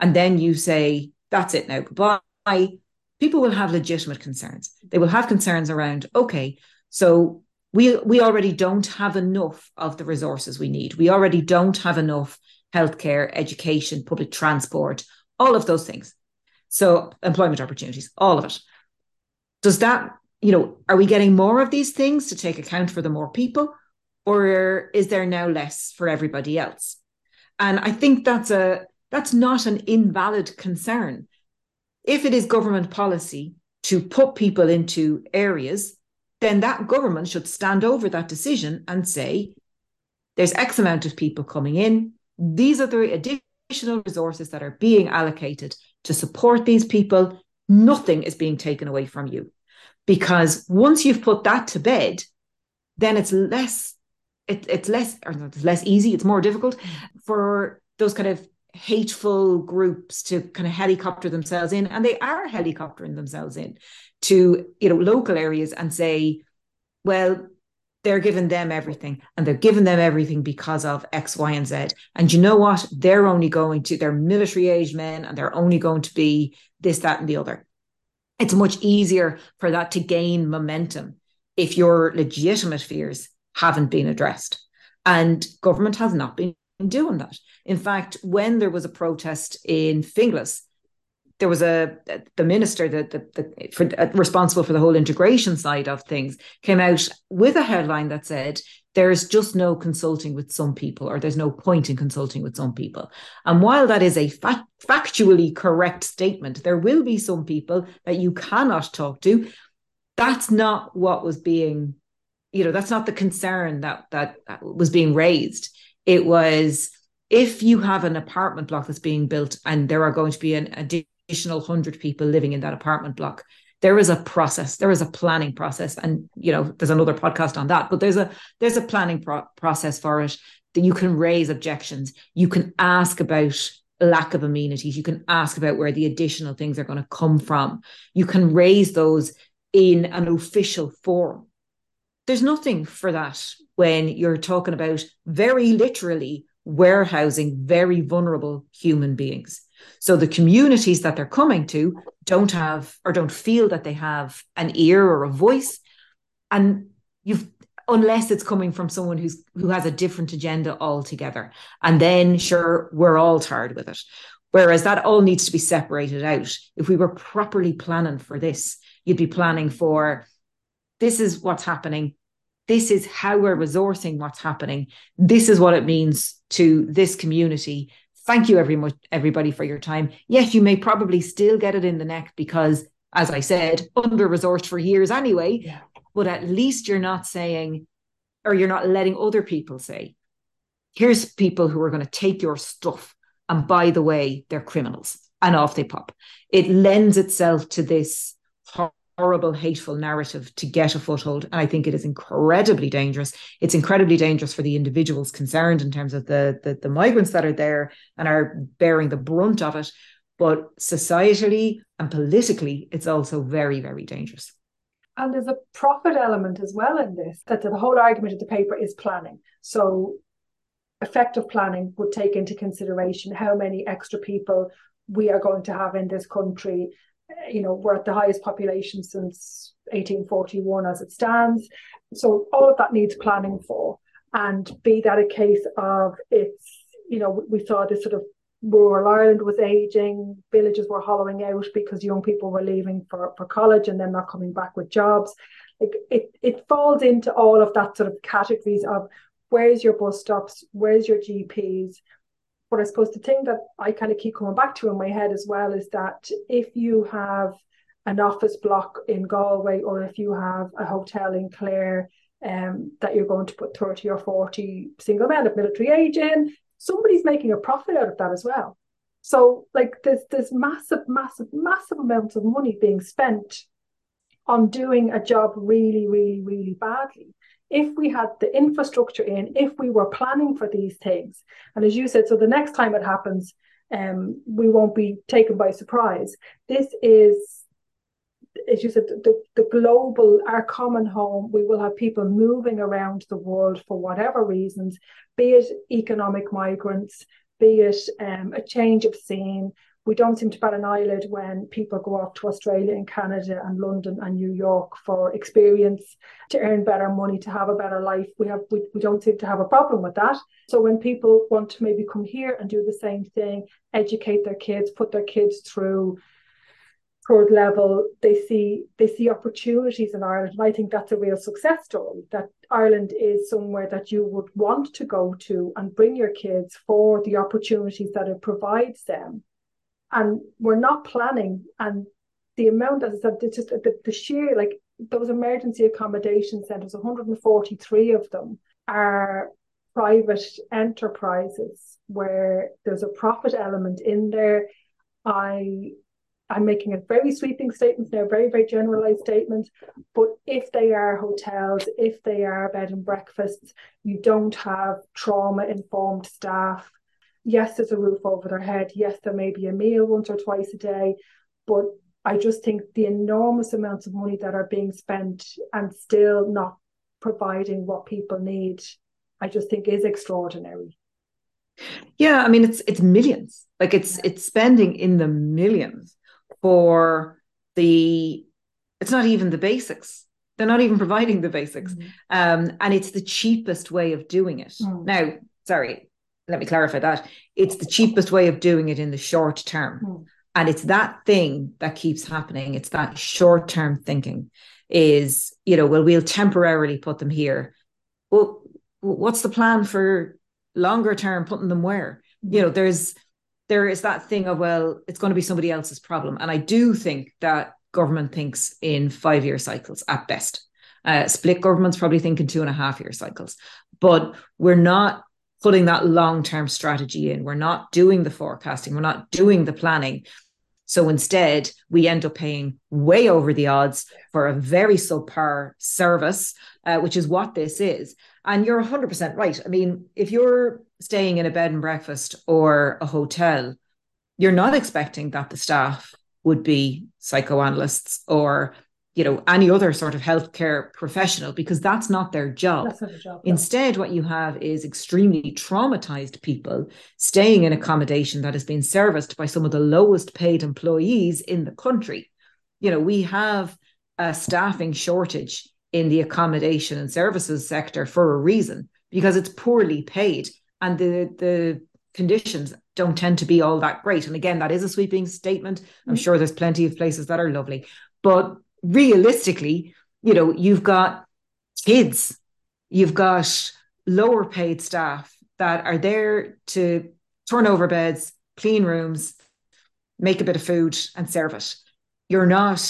and then you say, that's it now, goodbye, people will have legitimate concerns. They will have concerns around, okay, so we we already don't have enough of the resources we need. We already don't have enough healthcare, education, public transport, all of those things. So employment opportunities, all of it. Does that, you know, are we getting more of these things to take account for the more people? Or is there now less for everybody else? And I think that's a that's not an invalid concern. If it is government policy to put people into areas then that government should stand over that decision and say, there's X amount of people coming in. These are the additional resources that are being allocated to support these people. Nothing is being taken away from you. Because once you've put that to bed, then it's less, it, it's less, or not, it's less easy, it's more difficult for those kind of hateful groups to kind of helicopter themselves in and they are helicoptering themselves in to you know local areas and say well they're giving them everything and they're giving them everything because of x y and z. And you know what? They're only going to they're military age men and they're only going to be this that and the other. It's much easier for that to gain momentum if your legitimate fears haven't been addressed. And government has not been doing that. In fact when there was a protest in finglas there was a the minister that the, the for, uh, responsible for the whole integration side of things came out with a headline that said there's just no consulting with some people or there's no point in consulting with some people. And while that is a fa- factually correct statement there will be some people that you cannot talk to. That's not what was being you know that's not the concern that that was being raised. It was if you have an apartment block that's being built and there are going to be an additional additional 100 people living in that apartment block. There is a process there is a planning process and you know there's another podcast on that but there's a there's a planning pro- process for it that you can raise objections. You can ask about lack of amenities. You can ask about where the additional things are going to come from. You can raise those in an official forum. There's nothing for that when you're talking about very literally warehousing very vulnerable human beings so the communities that they're coming to don't have or don't feel that they have an ear or a voice. And you've unless it's coming from someone who's who has a different agenda altogether. And then sure, we're all tired with it. Whereas that all needs to be separated out. If we were properly planning for this, you'd be planning for this is what's happening. This is how we're resourcing what's happening. This is what it means to this community. Thank you, every much, everybody, for your time. Yes, you may probably still get it in the neck because, as I said, under resourced for years anyway. Yeah. But at least you're not saying, or you're not letting other people say, here's people who are going to take your stuff. And by the way, they're criminals. and off they pop. It lends itself to this horrible, hateful narrative to get a foothold. And I think it is incredibly dangerous. It's incredibly dangerous for the individuals concerned in terms of the, the, the migrants that are there and are bearing the brunt of it. But societally and politically, it's also very, very dangerous. And there's a profit element as well in this, that the whole argument of the paper is planning. So effective planning would take into consideration how many extra people we are going to have in this country. You know, we're at the highest population since 1841 as it stands. So all of that needs planning for. And be that a case of it's, you know, we saw this sort of rural Ireland was aging, villages were hollowing out because young people were leaving for, for college and then not coming back with jobs. Like it, it falls into all of that sort of categories of where's your bus stops, where's your GPs. But I suppose the thing that I kind of keep coming back to in my head as well is that if you have an office block in Galway or if you have a hotel in Clare um, that you're going to put 30 or 40 single men of military age in, somebody's making a profit out of that as well. So like there's there's massive, massive, massive amounts of money being spent on doing a job really, really, really badly. If we had the infrastructure in, if we were planning for these things, and as you said, so the next time it happens, um, we won't be taken by surprise. This is as you said, the, the global, our common home, we will have people moving around the world for whatever reasons, be it economic migrants, be it um, a change of scene. We don't seem to bat an eyelid when people go off to Australia and Canada and London and New York for experience, to earn better money, to have a better life. We have we, we don't seem to have a problem with that. So when people want to maybe come here and do the same thing, educate their kids, put their kids through third level, they see they see opportunities in Ireland, and I think that's a real success story. That Ireland is somewhere that you would want to go to and bring your kids for the opportunities that it provides them. And we're not planning, and the amount, as I said, it's just the, the sheer like those emergency accommodation centres, 143 of them are private enterprises where there's a profit element in there. I I'm making a very sweeping statement now, very, very generalized statement. But if they are hotels, if they are bed and breakfasts, you don't have trauma informed staff. Yes, there's a roof over their head. Yes, there may be a meal once or twice a day. But I just think the enormous amounts of money that are being spent and still not providing what people need, I just think is extraordinary. Yeah, I mean it's it's millions. Like it's it's spending in the millions for the it's not even the basics they're not even providing the basics mm-hmm. um, and it's the cheapest way of doing it mm. now sorry let me clarify that. It's the cheapest way of doing it in the short term. Mm. and it's that thing that keeps happening. It's that short term thinking is you know well we'll temporarily put them here. Well what's the plan for longer term putting them where? Mm. you know there's there is that thing of well it's going to be somebody else's problem. And i do think that government thinks in five year cycles at best. Uh, split governments probably think in two and a half year cycles. But we're not putting that long term strategy in. We're not doing the forecasting. We're not doing the planning. So instead we end up paying way over the odds for a very subpar service uh, which is what this is. And you're 100% right. I mean if you're staying in a bed and breakfast or a hotel, you're not expecting that the staff would be psychoanalysts or you know any other sort of healthcare professional because that's not their job. Not job. Instead, what you have is extremely traumatized people staying in accommodation that has been serviced by some of the lowest paid employees in the country. You know, we have a staffing shortage in the accommodation and services sector for a reason because it's poorly paid and the the conditions don't tend to be all that great. And again, that is a sweeping statement. I'm mm. sure there's plenty of places that are lovely, but realistically, you know, you've got kids, you've got lower paid staff that are there to turn over beds, clean rooms, make a bit of food and serve it. You're not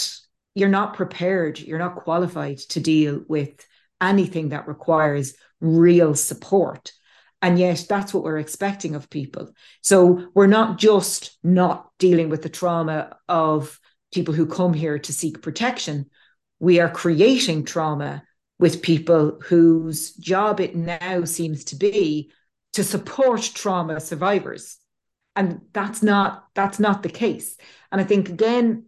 you're not prepared, you're not qualified to deal with anything that requires real support And yet that's what we're expecting of people. So we're not just not dealing with the trauma of people who come here to seek protection. We are creating trauma with people whose job it now seems to be to support trauma survivors and that's not that's not the case and i think again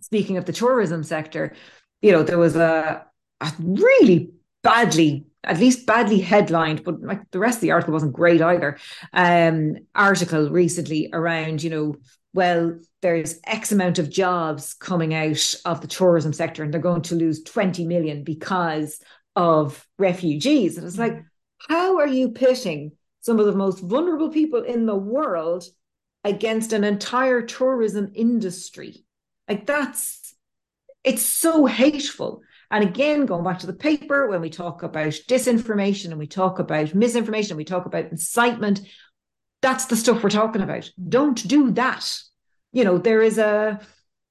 speaking of the tourism sector you know there was a, a really badly at least badly headlined but like the rest of the article wasn't great either um article recently around you know well there's x amount of jobs coming out of the tourism sector and they're going to lose 20 million because of refugees and it's like how are you pitting some of the most vulnerable people in the world against an entire tourism industry. Like that's it's so hateful. And again, going back to the paper, when we talk about disinformation and we talk about misinformation, and we talk about incitement, that's the stuff we're talking about. Don't do that. You know, there is a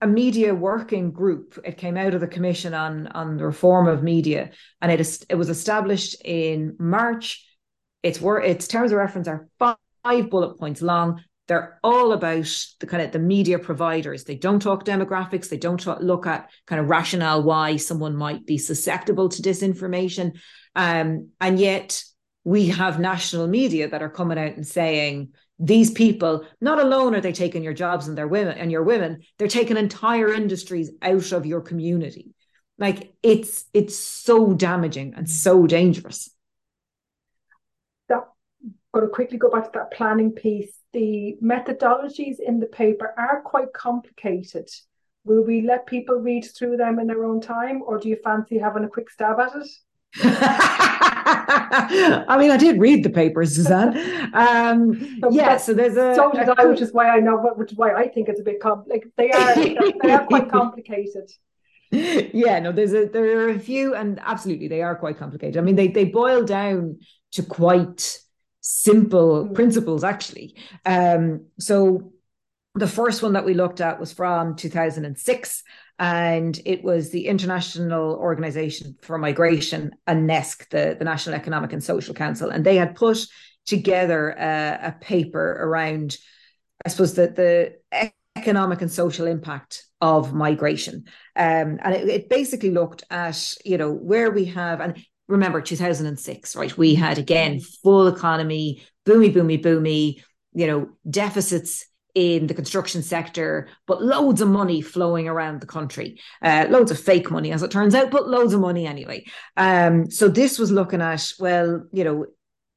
a media working group. It came out of the commission on on the reform of media, and it is it was established in March its word, its terms of reference are five, five bullet points long. They're all about the kind of the media providers. They don't talk demographics. They don't talk, look at kind of rationale why someone might be susceptible to disinformation. Um, and yet we have national media that are coming out and saying these people not alone are they taking your jobs and their women and your women they're taking entire industries out of your community like it's it's so damaging and so dangerous going to quickly go back to that planning piece. The methodologies in the paper are quite complicated. Will we let people read through them in their own time, or do you fancy having a quick stab at it? I mean, I did read the paper, Susanne. Um, so yeah, so there's a so did I, which is why I know, which is why I think it's a bit com- like they are they are quite complicated. Yeah, no, there's a there are a few, and absolutely they are quite complicated. I mean, they they boil down to quite simple mm. principles actually um, so the first one that we looked at was from 2006 and it was the international organization for migration UNESC the, the national economic and social council and they had put together a, a paper around i suppose that the economic and social impact of migration um, and it, it, basically looked at you know where we have and remember 2006, right? We had again full economy, boomy, boomy, boomy, you know, deficits in the construction sector, but loads of money flowing around the country, uh, loads of fake money, as it turns out, but loads of money anyway. Um, so this was looking at, well, you know,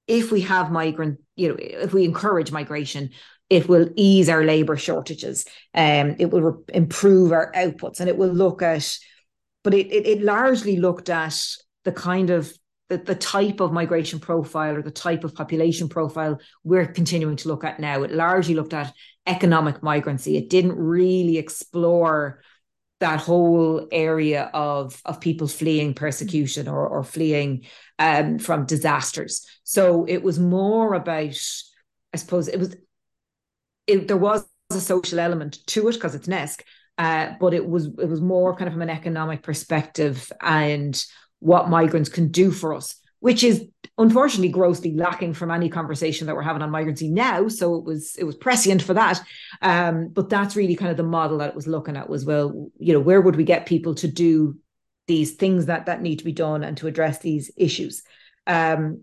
if we have migrant, you know, if we encourage migration, it will ease our labor shortages, um, it will re- improve our outputs, and it will look at, but it, it, it largely looked at the kind of the, the type of migration profile or the type of population profile we're continuing to look at now. It largely looked at economic migrancy. It didn't really explore that whole area of of people fleeing persecution or, or fleeing um, from disasters. So it was more about, I suppose, it was it, there was a social element to it because it's NESC, uh, but it was it was more kind of from an economic perspective and what migrants can do for us, which is unfortunately grossly lacking from any conversation that we're having on migrancy now. So it was it was prescient for that. Um, but that's really kind of the model that it was looking at was well, you know, where would we get people to do these things that that need to be done and to address these issues? Um,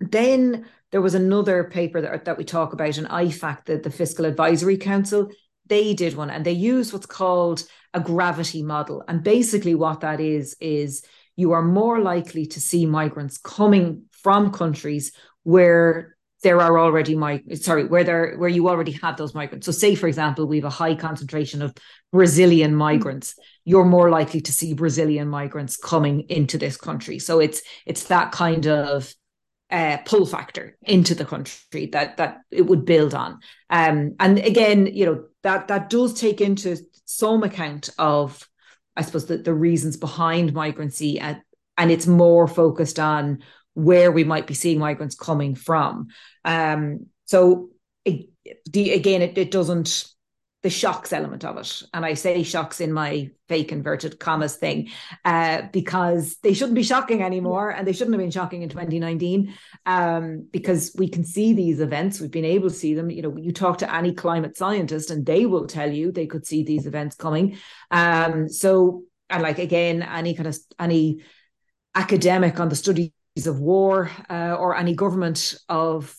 then there was another paper that, that we talk about in IFAC, the, the Fiscal Advisory Council. They did one and they used what's called a gravity model. And basically, what that is, is you are more likely to see migrants coming from countries where there are already my sorry where there where you already have those migrants. So say for example we have a high concentration of brazilian migrants you're more likely to see brazilian migrants coming into this country. So it's it's that kind of uh, pull factor into the country that that it would build on. Um, and again you know that that does take into some account of I suppose, the, the reasons behind migrancy, and, and it's more focused on where we might be seeing migrants coming from. Um, so it, the, again, it, it doesn't the shocks element of it. And I say shocks in my fake inverted commas thing, uh, because they shouldn't be shocking anymore and they shouldn't have been shocking in 2019. Um, because we can see these events, we've been able to see them. You know, you talk to any climate scientist and they will tell you they could see these events coming. Um, so and like again, any kind of any academic on the of war uh, or any government of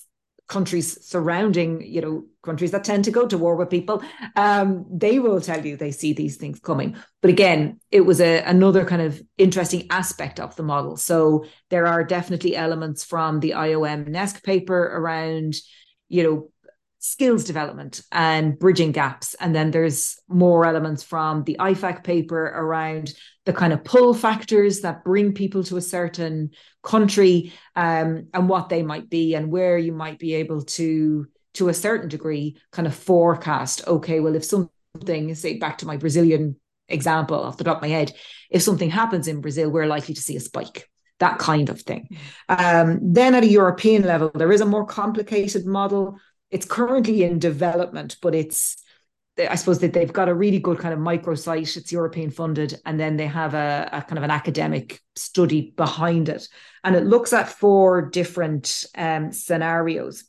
countries surrounding, you know, countries that tend to go to war with people, um, they will tell you they see these things coming. But again, it was a, another kind of interesting aspect of the model. So there are definitely elements from the IOM NESC paper around, you know, skills development and bridging gaps. And then there's more elements from the IFAC paper around the kind of pull factors that bring people to a certain country um, and what they might be and where you might be able to, to a certain degree, kind of forecast, okay, well, if something, say back to my Brazilian example off the top of my head, if something happens in Brazil, we're likely to see a spike that kind of thing. Um, then at a European level, there is a more complicated model it's currently in development, but it's I suppose that they've got a really good kind of microsite. It's European funded, and then they have a, a, kind of an academic study behind it, and it looks at four different um, scenarios.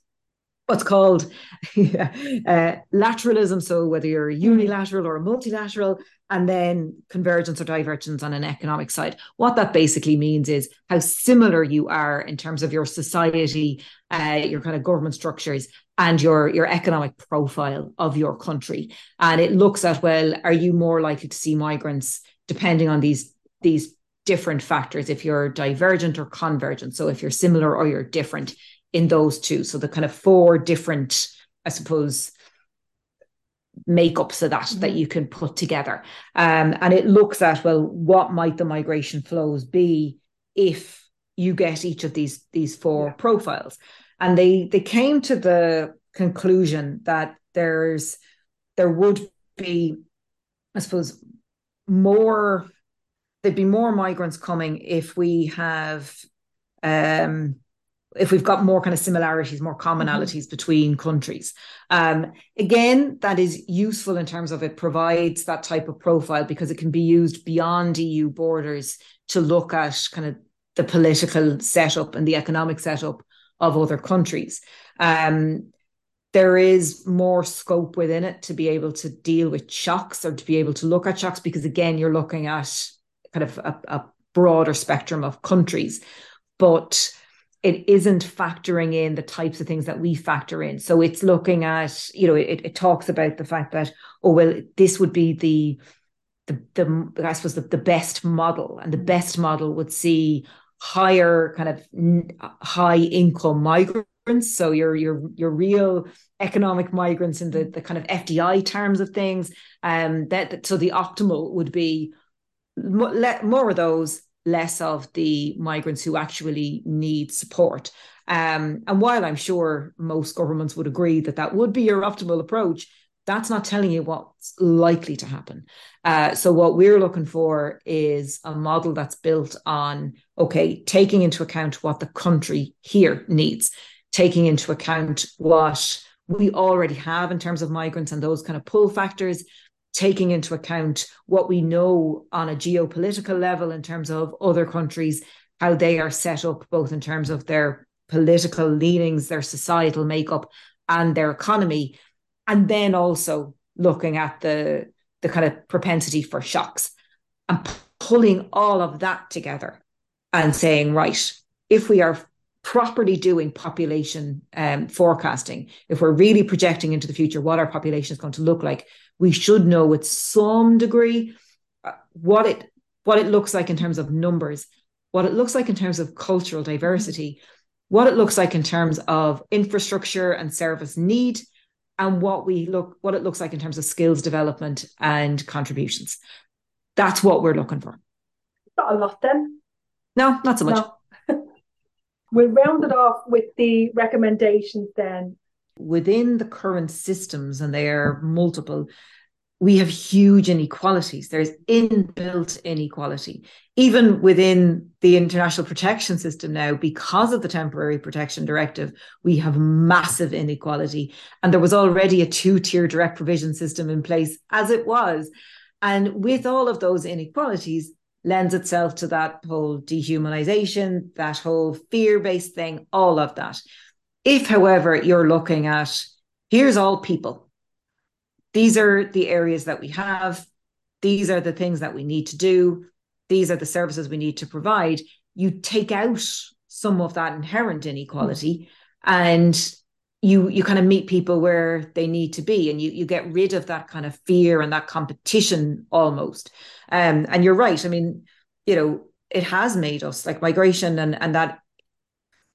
What's called uh, lateralism, so whether you're unilateral or a multilateral, and then convergence or divergence on an economic side. What that basically means is how similar you are in terms of your society, uh, your kind of government structures, and your your economic profile of your country. And it looks at well, are you more likely to see migrants depending on these these different factors? If you're divergent or convergent, so if you're similar or you're different in those two. So the kind of four different, I suppose makeups of that mm-hmm. that you can put together. Um, and it looks at well, what might the migration flows be if you get each of these these four yeah. profiles? And they they came to the conclusion that there's there would be, I suppose, more there'd be more migrants coming if we have um if we've got more kind of similarities, more commonalities mm-hmm. between countries. Um, again, that is useful in terms of it provides that type of profile because it can be used beyond EU borders to look at kind of the political setup and the economic setup of other countries. Um, there is more scope within it to be able to deal with shocks or to be able to look at shocks because again, you're looking at kind of a, a broader spectrum of countries. But it isn't factoring in the types of things that we factor in. So it's looking at, you know, it, it talks about the fact that, oh, well, this would be the the, the I suppose the, the best model, and the best model would see higher kind of high income migrants. So your your your real economic migrants in the the kind of FDI terms of things. Um, that so the optimal would be let more of those less of the migrants who actually need support. Um, and while I'm sure most governments would agree that that would be your optimal approach, that's not telling you what's likely to happen. Uh, so, what we're looking for is a model that's built on, okay, taking into account what the country here needs, taking into account what we already have in terms of migrants and those kind of pull factors, taking into account what we know on a geopolitical level in terms of other countries, how they are set up, both in terms of their political leanings, their societal makeup, and their economy. And then also looking at the, the kind of propensity for shocks and pulling all of that together and saying, right, if we are properly doing population um, forecasting, if we're really projecting into the future what our population is going to look like, we should know with some degree uh, what it what it looks like in terms of numbers, what it looks like in terms of cultural diversity, what it looks like in terms of infrastructure and service need, and what we look what it looks like in terms of skills development and contributions. That's what we're looking for. Not a lot then. No, not so much. No. we'll round it off with the recommendations then within the current systems, and they are multiple, we have huge inequalities. There's inbuilt inequality, even within the international protection system now, because of the temporary protection directive, we have massive inequality. And there was already a two tier direct provision system in place as it was. And with all of those inequalities, lends itself to that whole dehumanization, that whole fear based thing, all of that. If, however, you're looking at here's all people, these are the areas that we have, these are the things that we need to do, these are the services we need to provide, you take out some of that inherent inequality and you you kind of meet people where they need to be and you you get rid of that kind of fear and that competition almost. Um and you're right. I mean you know it has made us like migration and and that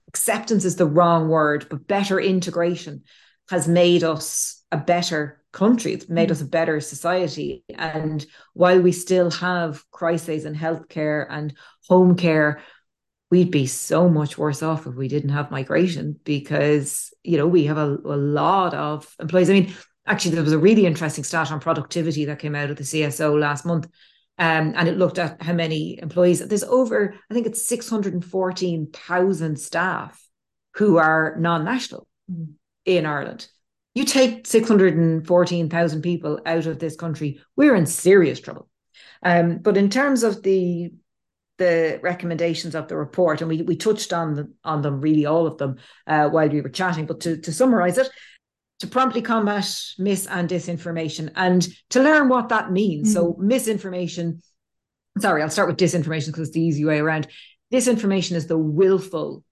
acceptance is the wrong word but better integration has made us a better country. It's made us a better society. And while we still have crises in healthcare and home care we'd be so much worse off if we didn't have migration because you know we have a, a lot of employees. I mean actually there was a really interesting stat on productivity that came out of the cso last month um, and it looked at how many employees there's over i think it's 614000 staff who are non-national mm. in ireland you take 614,000 people out of this country we're in serious trouble um, but in terms of the the recommendations of the report, and we we touched on the, on them really all of them uh, while we were chatting. But to to summarize it, to promptly combat mis and disinformation, and to learn what that means. Mm. So misinformation. Sorry, I'll start with disinformation because it's the easy way around. Disinformation is the willful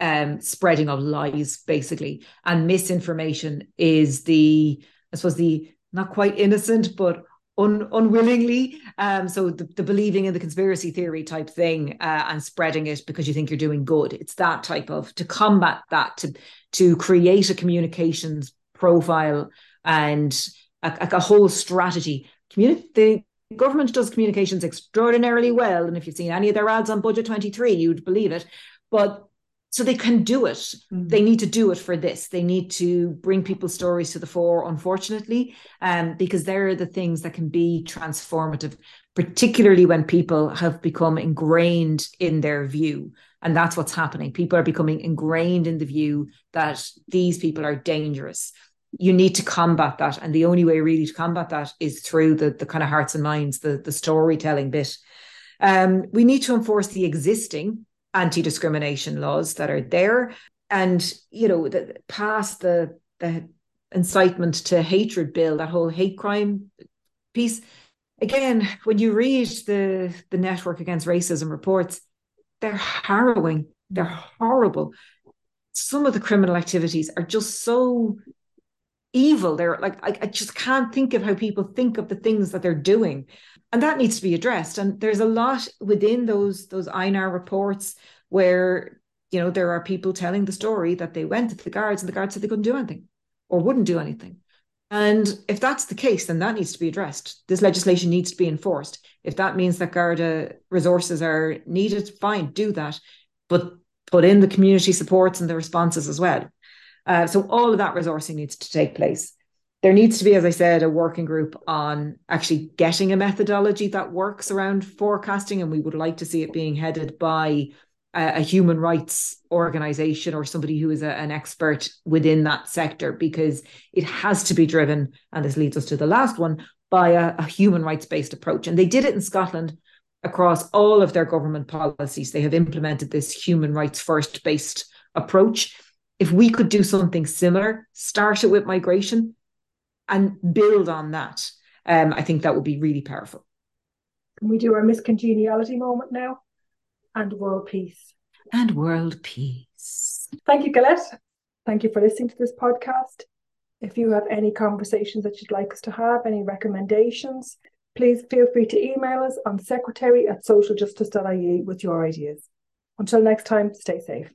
um, spreading of lies, basically, and misinformation is the I suppose the not quite innocent but un, unwillingly. Um, so the, the, believing in the conspiracy theory type thing uh, and spreading it because you think you're doing good. It's that type of to combat that to to create a communications profile and a, a whole strategy. Communi- the government does communications extraordinarily well, and if you've seen any of their ads on Budget 23, you'd believe it. But so they can do it. Mm-hmm. They need to do it for this. They need to bring people's stories to the fore, unfortunately, um, because they're the things that can be transformative, particularly when people have become ingrained in their view. And that's what's happening. People are becoming ingrained in the view that these people are dangerous. You need to combat that. And the only way really to combat that is through the, the kind of hearts and minds, the, the storytelling bit. Um, we need to enforce the existing anti-discrimination laws that are there and you know the, past the the incitement to hatred bill that whole hate crime piece again when you read the the network against racism reports they're harrowing they're horrible some of the criminal activities are just so evil. They're like I, I just can't think of how people think of the things that they're doing. And that needs to be addressed. And there's a lot within those those INAR reports where you know there are people telling the story that they went to the guards and the guards said they couldn't do anything or wouldn't do anything. And if that's the case then that needs to be addressed. This legislation needs to be enforced. If that means that garda resources are needed fine do that. But put in the community supports and the responses as well uh, so all of that resourcing needs to take place there needs to be, as I said, a working group on actually getting a methodology that works around forecasting. And we would like to see it being headed by a, a human rights organization or somebody who is a, an expert within that sector, because it has to be driven. And this leads us to the last one by a, a human rights based approach. And they did it in Scotland across all of their government policies. They have implemented this human rights first based approach. If we could do something similar, start it with migration, and build on that. Um, I think that would be really powerful. Can we do our Miss Congeniality moment now? And world peace. And world peace. Thank you, Colette. Thank you for listening to this podcast. If you have any conversations that you'd like us to have, any recommendations, please feel free to email us on secretary at socialjustice.ie with your ideas. Until next time, stay safe.